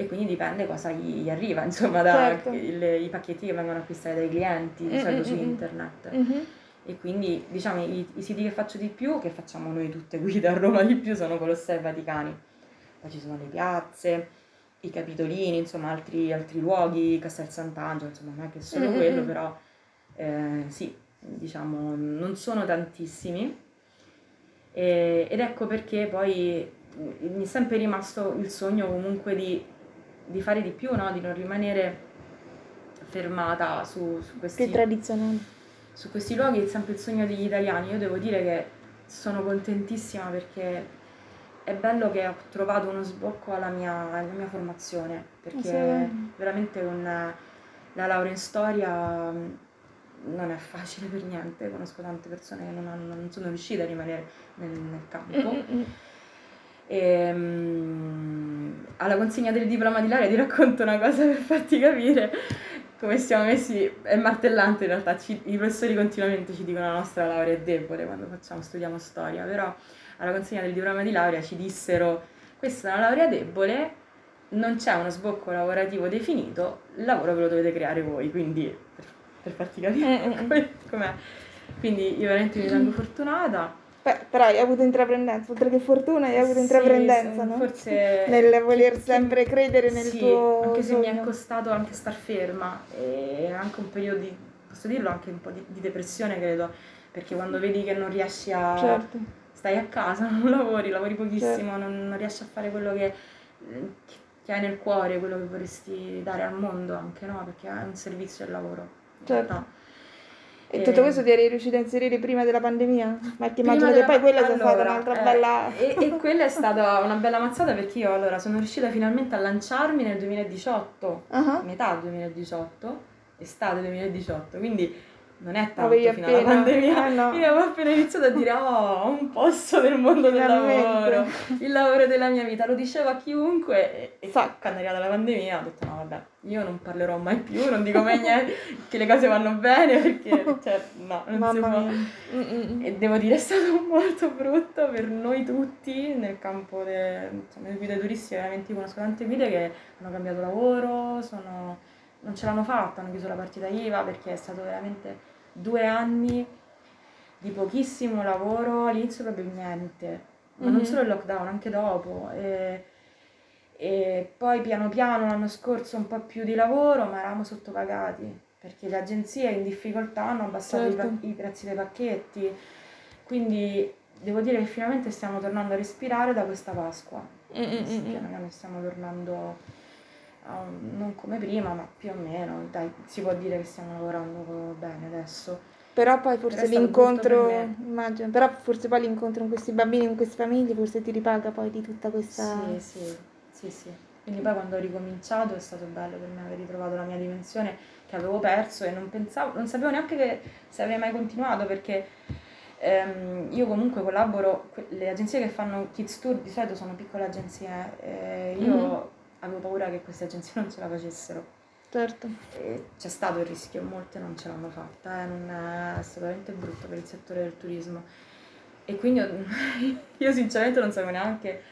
e quindi dipende cosa gli, gli arriva, (laughs) insomma, da Certo. pacchetti che vengono acquistati dai clienti, di Mm, solito mm, su mm, internet. Mhm. E quindi diciamo i, i siti che faccio di più, che facciamo noi tutte (laughs) guida a Roma di più, sono Colossei e Vaticani. Poi ci sono le piazze, i capitolini, insomma altri, altri luoghi, Castel Sant'Angelo, insomma non è che solo Mm, mm, quello, mm. però eh, sì, diciamo non sono tantissimi. E- ed ecco perché poi mi è sempre rimasto il sogno comunque di, di fare di più, no? di non rimanere fermata su, su questi su questi luoghi è sempre il sogno degli italiani. Io devo dire che sono contentissima perché è bello che ho trovato uno sbocco alla mia, alla mia formazione, perché Assolutamente. veramente con la laurea in storia mh, non è facile per niente, conosco tante persone che non, hanno- non sono riuscite a rimanere nel, nel campo. Mm, mm, mm. E, mm, alla consegna del diploma di laurea ti racconto una cosa per farti capire come siamo messi, è martellante in realtà, ci- i professori continuamente ci dicono la nostra laurea è debole quando facciamo, studiamo storia, però alla consegna del diploma di laurea ci dissero questa è una laurea debole, non c'è uno sbocco lavorativo definito, il lavoro ve lo dovete creare voi, quindi per, per farti capire mm, mm. come- com'è. Quindi io veramente mi ritengo fortunata. Beh, però hai avuto intraprendenza, oltre che fortuna hai avuto intraprendenza, sì, no? Forse (laughs) Nel voler che- che- sempre credere nel sì, tuo anche se mi è sogno. costato anche star ferma e anche un periodo di, posso dirlo, anche un po' di, di depressione credo, perché quando vedi che non riesci a... Certo. stai a casa, (laughs) non lavori, lavori pochissimo, Certo. non, non riesci a fare quello che, che hai nel cuore, quello che vorresti dare al mondo anche, no? Perché è un servizio il lavoro. Certo. E Eh, tutto questo ti eri riuscito a inserire prima della pandemia? Ma ti immagino che poi quella sia stata allora, un'altra eh, bella... E, e (laughs) quella è stata una bella mazzata perché io allora sono riuscita finalmente a lanciarmi nel 2018, Ah, metà 2018, estate 2018, quindi non è tanto Avevi fino alla appena- pandemia. eh, (laughs) no. Io avevo appena iniziato a dire oh, ho un posto nel mondo del lavoro, il lavoro della mia vita, lo dicevo a chiunque e, Sa. quando è arrivata la pandemia ho detto no vabbè, io non parlerò mai più, non dico mai niente, che le cose vanno bene perché cioè, no, non si Mamma può. Mm, mm, mm. E devo dire è stato (laughs) molto brutto per noi tutti nel campo de- insomma, delle guide turistiche, veramente io conosco tante guide che hanno cambiato lavoro, sono- non ce l'hanno fatta, hanno chiuso la partita IVA perché è stato veramente due anni di pochissimo lavoro, all'inizio proprio niente, ma non Mhm. solo il lockdown, anche dopo. E, E poi piano piano l'anno scorso un po' più di lavoro, ma eravamo sottopagati perché le agenzie in difficoltà hanno abbassato certo. i, pa- i prezzi dei pacchetti. Quindi devo dire che finalmente stiamo tornando a respirare da questa Pasqua. Mm-mm. Piano piano stiamo tornando um, non come prima, ma più o meno. Dai, si può dire che stiamo lavorando bene adesso. Però poi forse però l'incontro, immagino, però forse poi l'incontro con questi bambini, con queste famiglie, forse ti ripaga poi di tutta questa... Sì, sì, sì, sì. Quindi poi quando ho ricominciato è stato bello per me aver ritrovato la mia dimensione che avevo perso e non pensavo, non sapevo neanche che se avrei mai continuato perché ehm, io comunque collaboro, le agenzie che fanno Kids Tour di solito sono piccole agenzie, eh, io mm-hmm. Avevo paura che queste agenzie non ce la facessero. Certo. E c'è stato il rischio, molte non ce l'hanno fatta, eh, non è assolutamente brutto per il settore del turismo. E quindi (laughs) io sinceramente non sapevo neanche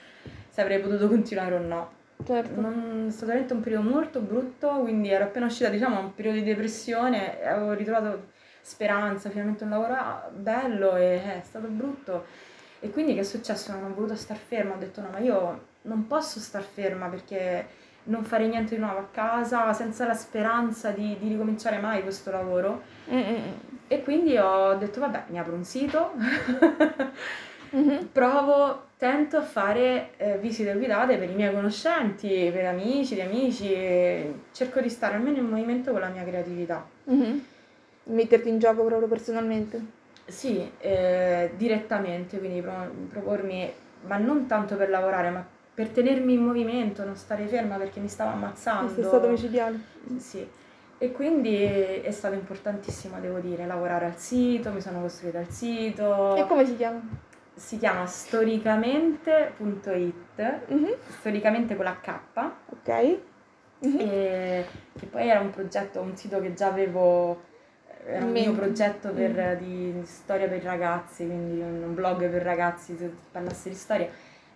se avrei potuto continuare o no. Certo. Non, è stato veramente un periodo molto brutto, quindi ero appena uscita diciamo un periodo di depressione avevo ritrovato speranza, finalmente un lavoro ah, bello e eh, è stato brutto. E quindi che è successo? Non ho voluto star ferma, ho detto no, ma io non posso star ferma perché non fare niente di nuovo a casa senza la speranza di, di ricominciare mai questo lavoro. Mm-mm. E quindi ho detto vabbè, mi apro un sito, mm-hmm. (laughs) provo tento a fare eh, visite guidate per i miei conoscenti, per amici, di amici, cerco di stare almeno in movimento con la mia creatività. Mm-hmm. Metterti in gioco proprio personalmente? Sì, eh, direttamente, quindi pro- propormi, ma non tanto per lavorare, ma per tenermi in movimento, non stare ferma perché mi stavo ammazzando. Sei stato micidiale. Sì. E quindi è stato importantissimo, devo dire, lavorare al sito, mi sono costruita il sito. E come si chiama? si chiama storicamente.it, mm-hmm. storicamente con la K. Ok. Mm-hmm. E, che poi era un progetto, un sito che già avevo, era un mio progetto per, mm. di, di, storia per ragazzi, quindi un blog per ragazzi che parlasse di storia.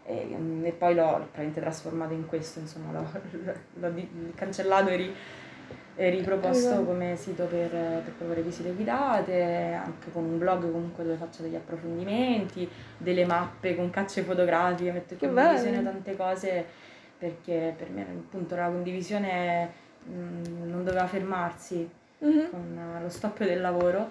E, e poi l'ho praticamente trasformato in questo, insomma, l'ho, (laughs) l'ho, l'ho cancellato e ri, riproposto esatto. come sito per, per proporre visite guidate, anche con un blog comunque dove faccio degli approfondimenti, delle mappe con cacce fotografiche, metto in condivisione tante cose perché per me appunto la condivisione mh, non doveva fermarsi mm-hmm. con lo stop del lavoro.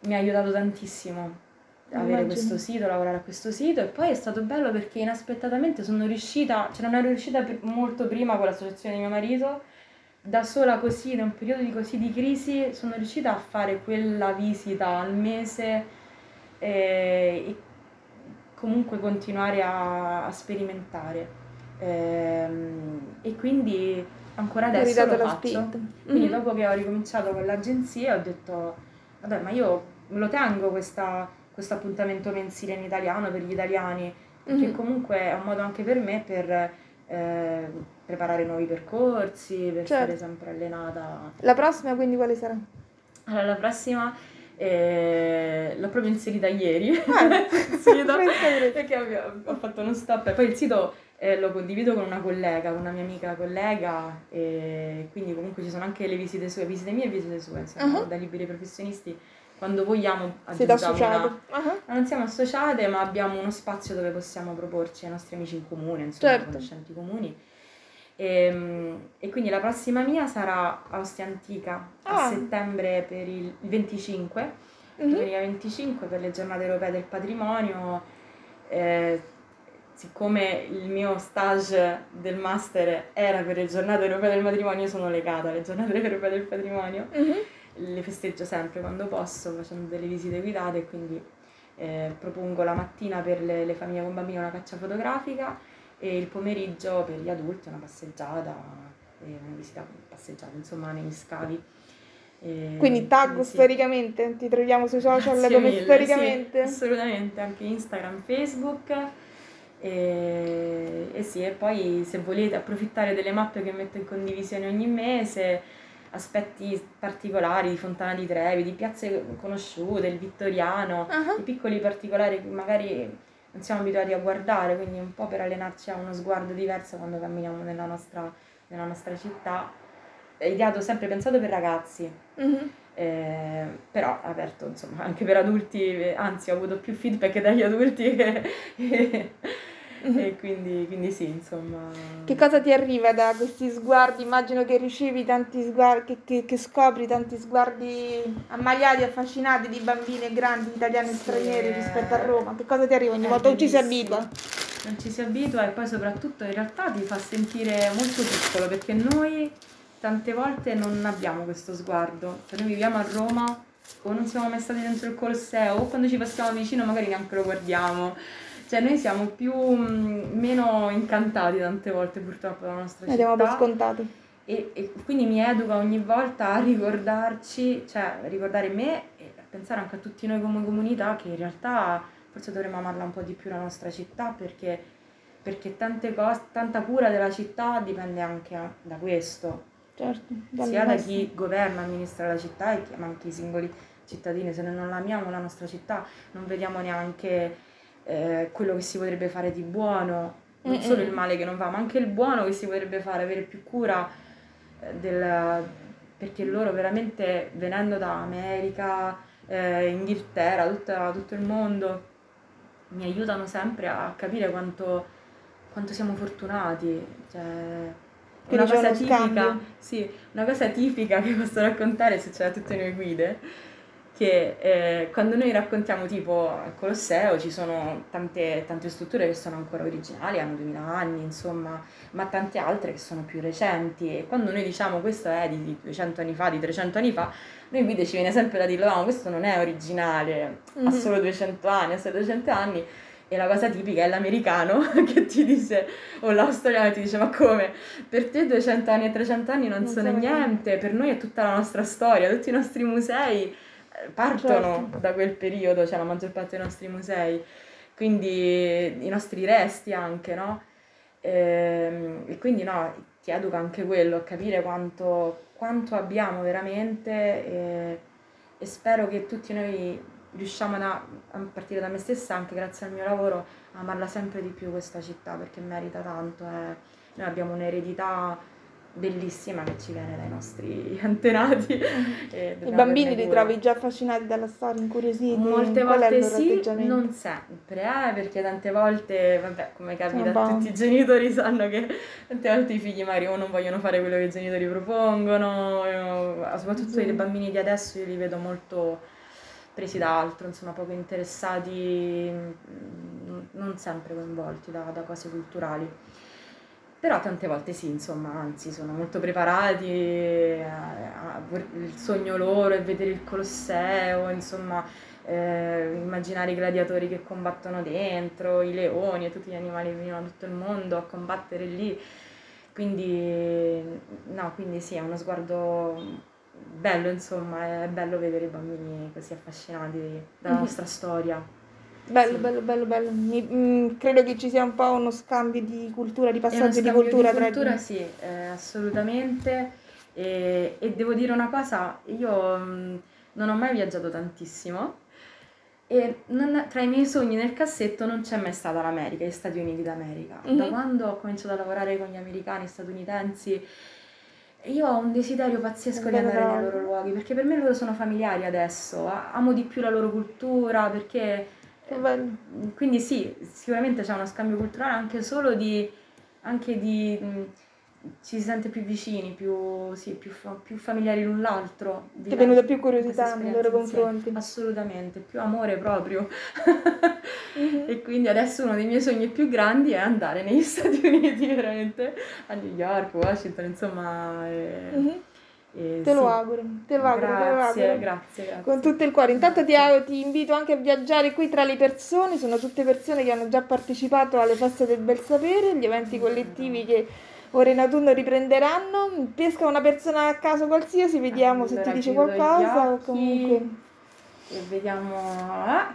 Mi ha aiutato tantissimo avere Immagino. questo sito, lavorare a questo sito e poi è stato bello perché inaspettatamente sono riuscita, cioè non ero riuscita molto prima con l'associazione di mio marito da sola così, in un periodo di così di crisi, sono riuscita a fare quella visita al mese e, e comunque continuare a, a sperimentare. Ehm, e quindi ancora adesso lo faccio. Spinta. Quindi mm-hmm. dopo che ho ricominciato con l'agenzia ho detto, vabbè, ma io lo tengo questo appuntamento mensile in italiano per gli italiani, perché mm-hmm. comunque è un modo anche per me per eh, preparare nuovi percorsi, per certo. stare sempre allenata. La prossima quindi quale sarà? Allora, la prossima eh, l'ho proprio inserita ieri, ah, (laughs) sito, (laughs) perché ho, fatto uno stop e poi il sito eh, lo condivido con una collega, con una mia amica collega e quindi comunque ci sono anche le visite sue, visite mie e visite sue, insomma, uh-huh. da liberi professionisti quando vogliamo Siete associate? Uh-huh. Non siamo associate, ma abbiamo uno spazio dove possiamo proporci ai nostri amici in comune, insomma, certo. conoscenti comuni. E, ehm, e, quindi la prossima mia sarà a Ostia Antica ah. a settembre per il 25, mm-hmm. domenica 25 per le giornate europee del patrimonio. Eh, siccome il mio stage del master era per le giornate europee del matrimonio, sono legata alle giornate (laughs) europee del patrimonio. Mm-hmm le festeggio sempre quando posso facendo delle visite guidate e quindi eh, propongo la mattina per le, le, famiglie con bambini una caccia fotografica e il pomeriggio per gli adulti una passeggiata, una visita passeggiata insomma negli scavi. E, quindi tag sì. storicamente, ti troviamo sui social Grazie come mille, storicamente? Sì, assolutamente, anche Instagram, Facebook. E, e sì, e poi se volete approfittare delle mappe che metto in condivisione ogni mese, aspetti particolari di Fontana di Trevi, di piazze conosciute, il Vittoriano, uh-huh. i piccoli particolari che magari non siamo abituati a guardare, quindi un po' per allenarci a uno sguardo diverso quando camminiamo nella nostra, nella nostra città. È ideato sempre pensato per ragazzi, uh-huh. eh, però aperto insomma anche per adulti, anzi ho avuto più feedback dagli adulti che, (laughs) e quindi, quindi sì, insomma... Che cosa ti arriva da questi sguardi? Immagino che ricevi tanti sguardi, che, che, che scopri tanti sguardi ammaliati, affascinati di bambini e grandi, italiani e Sì, stranieri rispetto a eh, Roma. Che cosa ti arriva ogni è volta? O ci si abitua? Non ci si abitua e poi soprattutto in realtà ti fa sentire molto piccolo perché noi tante volte non abbiamo questo sguardo. Cioè noi viviamo a Roma o non siamo mai stati dentro il Colosseo o quando ci passiamo vicino magari neanche lo guardiamo. Cioè noi siamo più mh, meno incantati tante volte purtroppo dalla nostra Lo diamo per città scontato. e, e quindi mi educa ogni volta a ricordarci, cioè a ricordare me e a pensare anche a tutti noi come comunità che in realtà forse dovremmo amarla un po' di più la nostra città perché, perché tante cose, tanta cura della città dipende anche da questo, Certo, sia da chi governa, amministra la città e chi- ma anche i singoli cittadini. Se noi non amiamo la nostra città non vediamo neanche eh, quello che si potrebbe fare di buono, non Mm-mm. solo il male che non va, ma anche il buono che si potrebbe fare, avere più cura eh, del, perché loro veramente venendo da America, eh, Inghilterra, tutta- tutto il mondo, mi aiutano sempre a capire quanto, quanto siamo fortunati. Cioè, una cosa tipica, sì, una cosa tipica che posso raccontare se c'è tutte le mie guide, che eh, quando noi raccontiamo tipo al Colosseo ci sono tante, tante strutture che sono ancora originali, hanno 2000 anni, insomma, ma tante altre che sono più recenti e quando noi diciamo questo è di 200 anni fa, di 300 anni fa, noi guide ci viene sempre da dire no, questo non è originale, ha Mhm. solo 200 anni, ha solo 200 anni e la cosa tipica è l'americano (laughs) che ti dice, o l'australiano che ti dice, ma come? Per te 200 anni e 300 anni non, Non sono niente, per noi è tutta la nostra storia, tutti i nostri musei partono Certo. da quel periodo, cioè la maggior parte dei nostri musei, quindi i nostri resti anche, no? Ehm, E, quindi no, ti educa anche quello, a capire quanto, quanto abbiamo veramente e, e spero che tutti noi riusciamo da- a partire da me stessa, anche grazie al mio lavoro, a amarla sempre di più questa città perché merita tanto. eh. Noi abbiamo un'eredità bellissima che ci viene dai nostri (laughs) antenati. e I dobbiamo bambini li trovi già affascinati dalla storia, incuriositi? Molte Qual volte sì, non sempre, eh, perché tante volte, vabbè, come capita a tutti i genitori, sanno che tante volte i figli magari o non vogliono fare quello che i genitori propongono, eh, soprattutto Sì. i bambini di adesso io li vedo molto presi da altro, insomma, poco interessati, mm, non sempre coinvolti da, da cose culturali. Però tante volte sì, insomma, anzi, sono molto preparati, eh, a- il sogno loro è vedere il Colosseo, insomma, eh, immaginare i gladiatori che combattono dentro, i leoni e tutti gli animali che venivano da tutto il mondo a combattere lì. Quindi, no, quindi sì, è uno sguardo bello, insomma, è bello vedere i bambini così affascinati dalla Mhm. nostra storia. Bello, Sì. bello, bello, bello. Mi- mm, credo che ci sia un po' uno scambio di cultura, di passaggio di cultura di tra cultura, di... sì, eh, assolutamente. E, e devo dire una cosa, io mh, non ho mai viaggiato tantissimo e non- tra i miei sogni nel cassetto non c'è mai stata l'America, gli Stati Uniti d'America. Da Mhm. quando ho cominciato a lavorare con gli americani statunitensi, io ho un desiderio pazzesco di andare nei loro luoghi, perché per me loro sono familiari adesso, amo di più la loro cultura, perché. Quindi sì, sicuramente c'è uno scambio culturale anche solo di, anche di, ci si sente più vicini, più, sì, più, più familiari l'un l'altro. Ti è venuta più curiosità nei loro confronti. Assolutamente, più amore proprio. Mhm. (laughs) E quindi adesso uno dei miei sogni più grandi è andare negli (laughs) Stati Uniti, veramente, a New York, Washington, insomma. e- Mhm. E Te lo sì. auguro, te lo auguro, te lo Grazie, auguro. grazie, grazie. Con tutto il cuore. Intanto ti, ti invito anche a viaggiare qui tra le persone, sono tutte persone che hanno già partecipato alle feste del bel sapere, gli eventi collettivi che ora in autunno riprenderanno. Pesca una persona a caso qualsiasi, vediamo se ti Allora, dice qualcosa comunque... E vediamo. ah.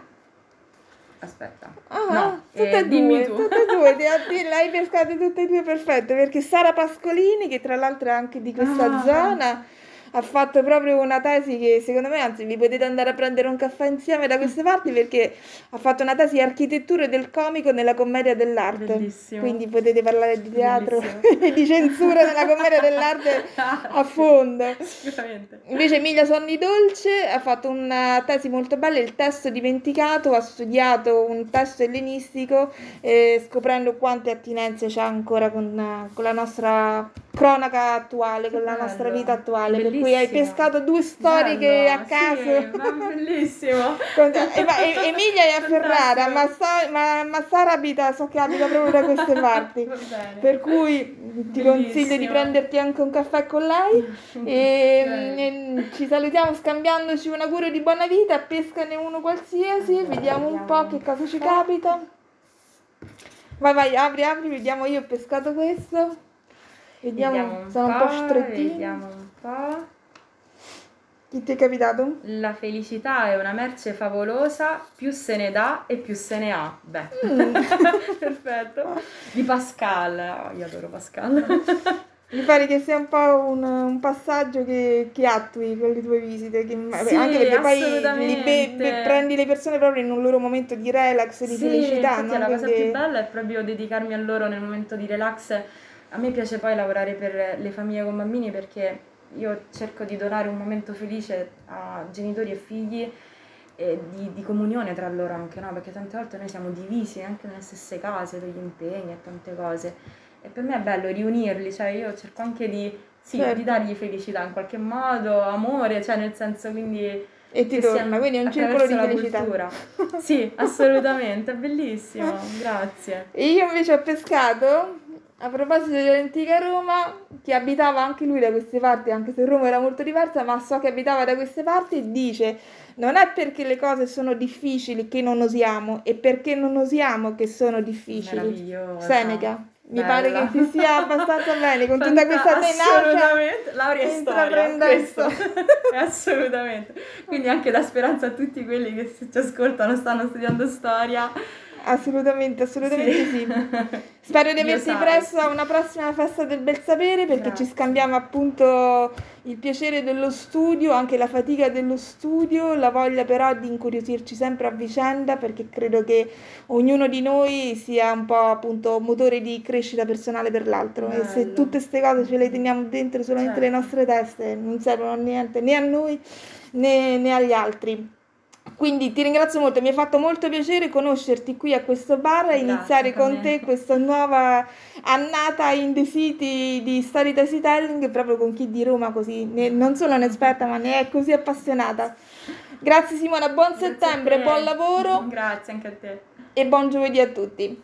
Aspetta. Ah, no, tutte eh, e dimmi due, tu. tutte e due, ti- ti- le hai pescate tutte e due perfette, perché Sara Pascolini, che tra l'altro è anche di questa Ah. zona, ha fatto proprio una tesi che secondo me, anzi, vi potete andare a prendere un caffè insieme da queste parti perché ha fatto una tesi architettura del comico nella commedia dell'arte. Bellissimo. Quindi potete parlare di teatro (laughs) e di censura nella commedia dell'arte a fondo. Sicuramente. Invece Emilia Sonni Dolce ha fatto una tesi molto bella, il testo dimenticato, ha studiato un testo ellenistico eh, scoprendo quante attinenze c'ha ancora con, con la nostra cronaca attuale, con la nostra vita attuale, cui Bellissimo. hai pescato due storiche Bello, a caso. Sì, ma bellissimo. (laughs) Emilia è a Ferrara, ma, Sa- ma- ma Sara abita, so che abita proprio da queste (laughs) parti. Per cui ti consiglio di Bellissimo. prenderti anche un caffè con lei (laughs) e, e ci salutiamo scambiandoci un augurio di buona vita, pescane uno qualsiasi, vediamo un po' che cosa ci capita. Vai vai, apri, apri, vediamo io ho pescato questo. Vediamo, Vediamo sono un po' po', strettini. Po'. Chi ti è capitato? La felicità è una merce favolosa, più se ne dà e più se ne ha. Beh, Mm. (laughs) perfetto. Di Pascal, Oh, io adoro Pascal. (laughs) Mi pare che sia un po' un, un passaggio che, che attui con le tue visite, che- Sì, anche perché poi li be- be- prendi le persone proprio in un loro momento di relax, di Sì, felicità, no? la cosa Quindi- più bella è proprio dedicarmi a loro nel momento di relax. A me piace poi lavorare per le famiglie con bambini perché io cerco di donare un momento felice a genitori e figli e di, di comunione tra loro anche, no? Perché tante volte noi siamo divisi anche nelle stesse case, per gli impegni e tante cose. E per me è bello riunirli, cioè io cerco anche di, sì, Certo. di dargli felicità in qualche modo, amore, cioè nel senso quindi... E ti torna, quindi è un circolo di felicità. (laughs) Sì, assolutamente, è bellissimo, grazie. E io invece ho pescato, a proposito dell'antica Roma, che abitava anche lui da queste parti, anche se Roma era molto diversa, ma so che abitava da queste parti, dice, non è perché le cose sono difficili che non osiamo, è perché non osiamo che sono difficili. Seneca. Mi Bella. pare che ti sia abbastanza (laughs) bene con tutta questa tenacia. Assolutamente, laurea in storia, assolutamente. Quindi anche la speranza a tutti quelli che ci ascoltano stanno studiando storia. Assolutamente, assolutamente sì. Spero di averti presto a una prossima festa del bel sapere perché Grazie. ci scambiamo appunto il piacere dello studio, anche la fatica dello studio, la voglia però di incuriosirci sempre a vicenda perché credo che ognuno di noi sia un po' appunto motore di crescita personale per l'altro e se Bello. tutte queste cose ce le teniamo dentro solamente le Certo. nostre teste non servono a niente né a noi né, né agli altri. Quindi ti ringrazio molto, mi ha fatto molto piacere conoscerti qui a questo bar e iniziare con te questa nuova annata in the city di story telling proprio con chi di Roma così, ne- non solo è un'esperta ma ne è così appassionata. Grazie Simona, buon Grazie settembre, te. buon lavoro Grazie anche a te. e buon giovedì a tutti.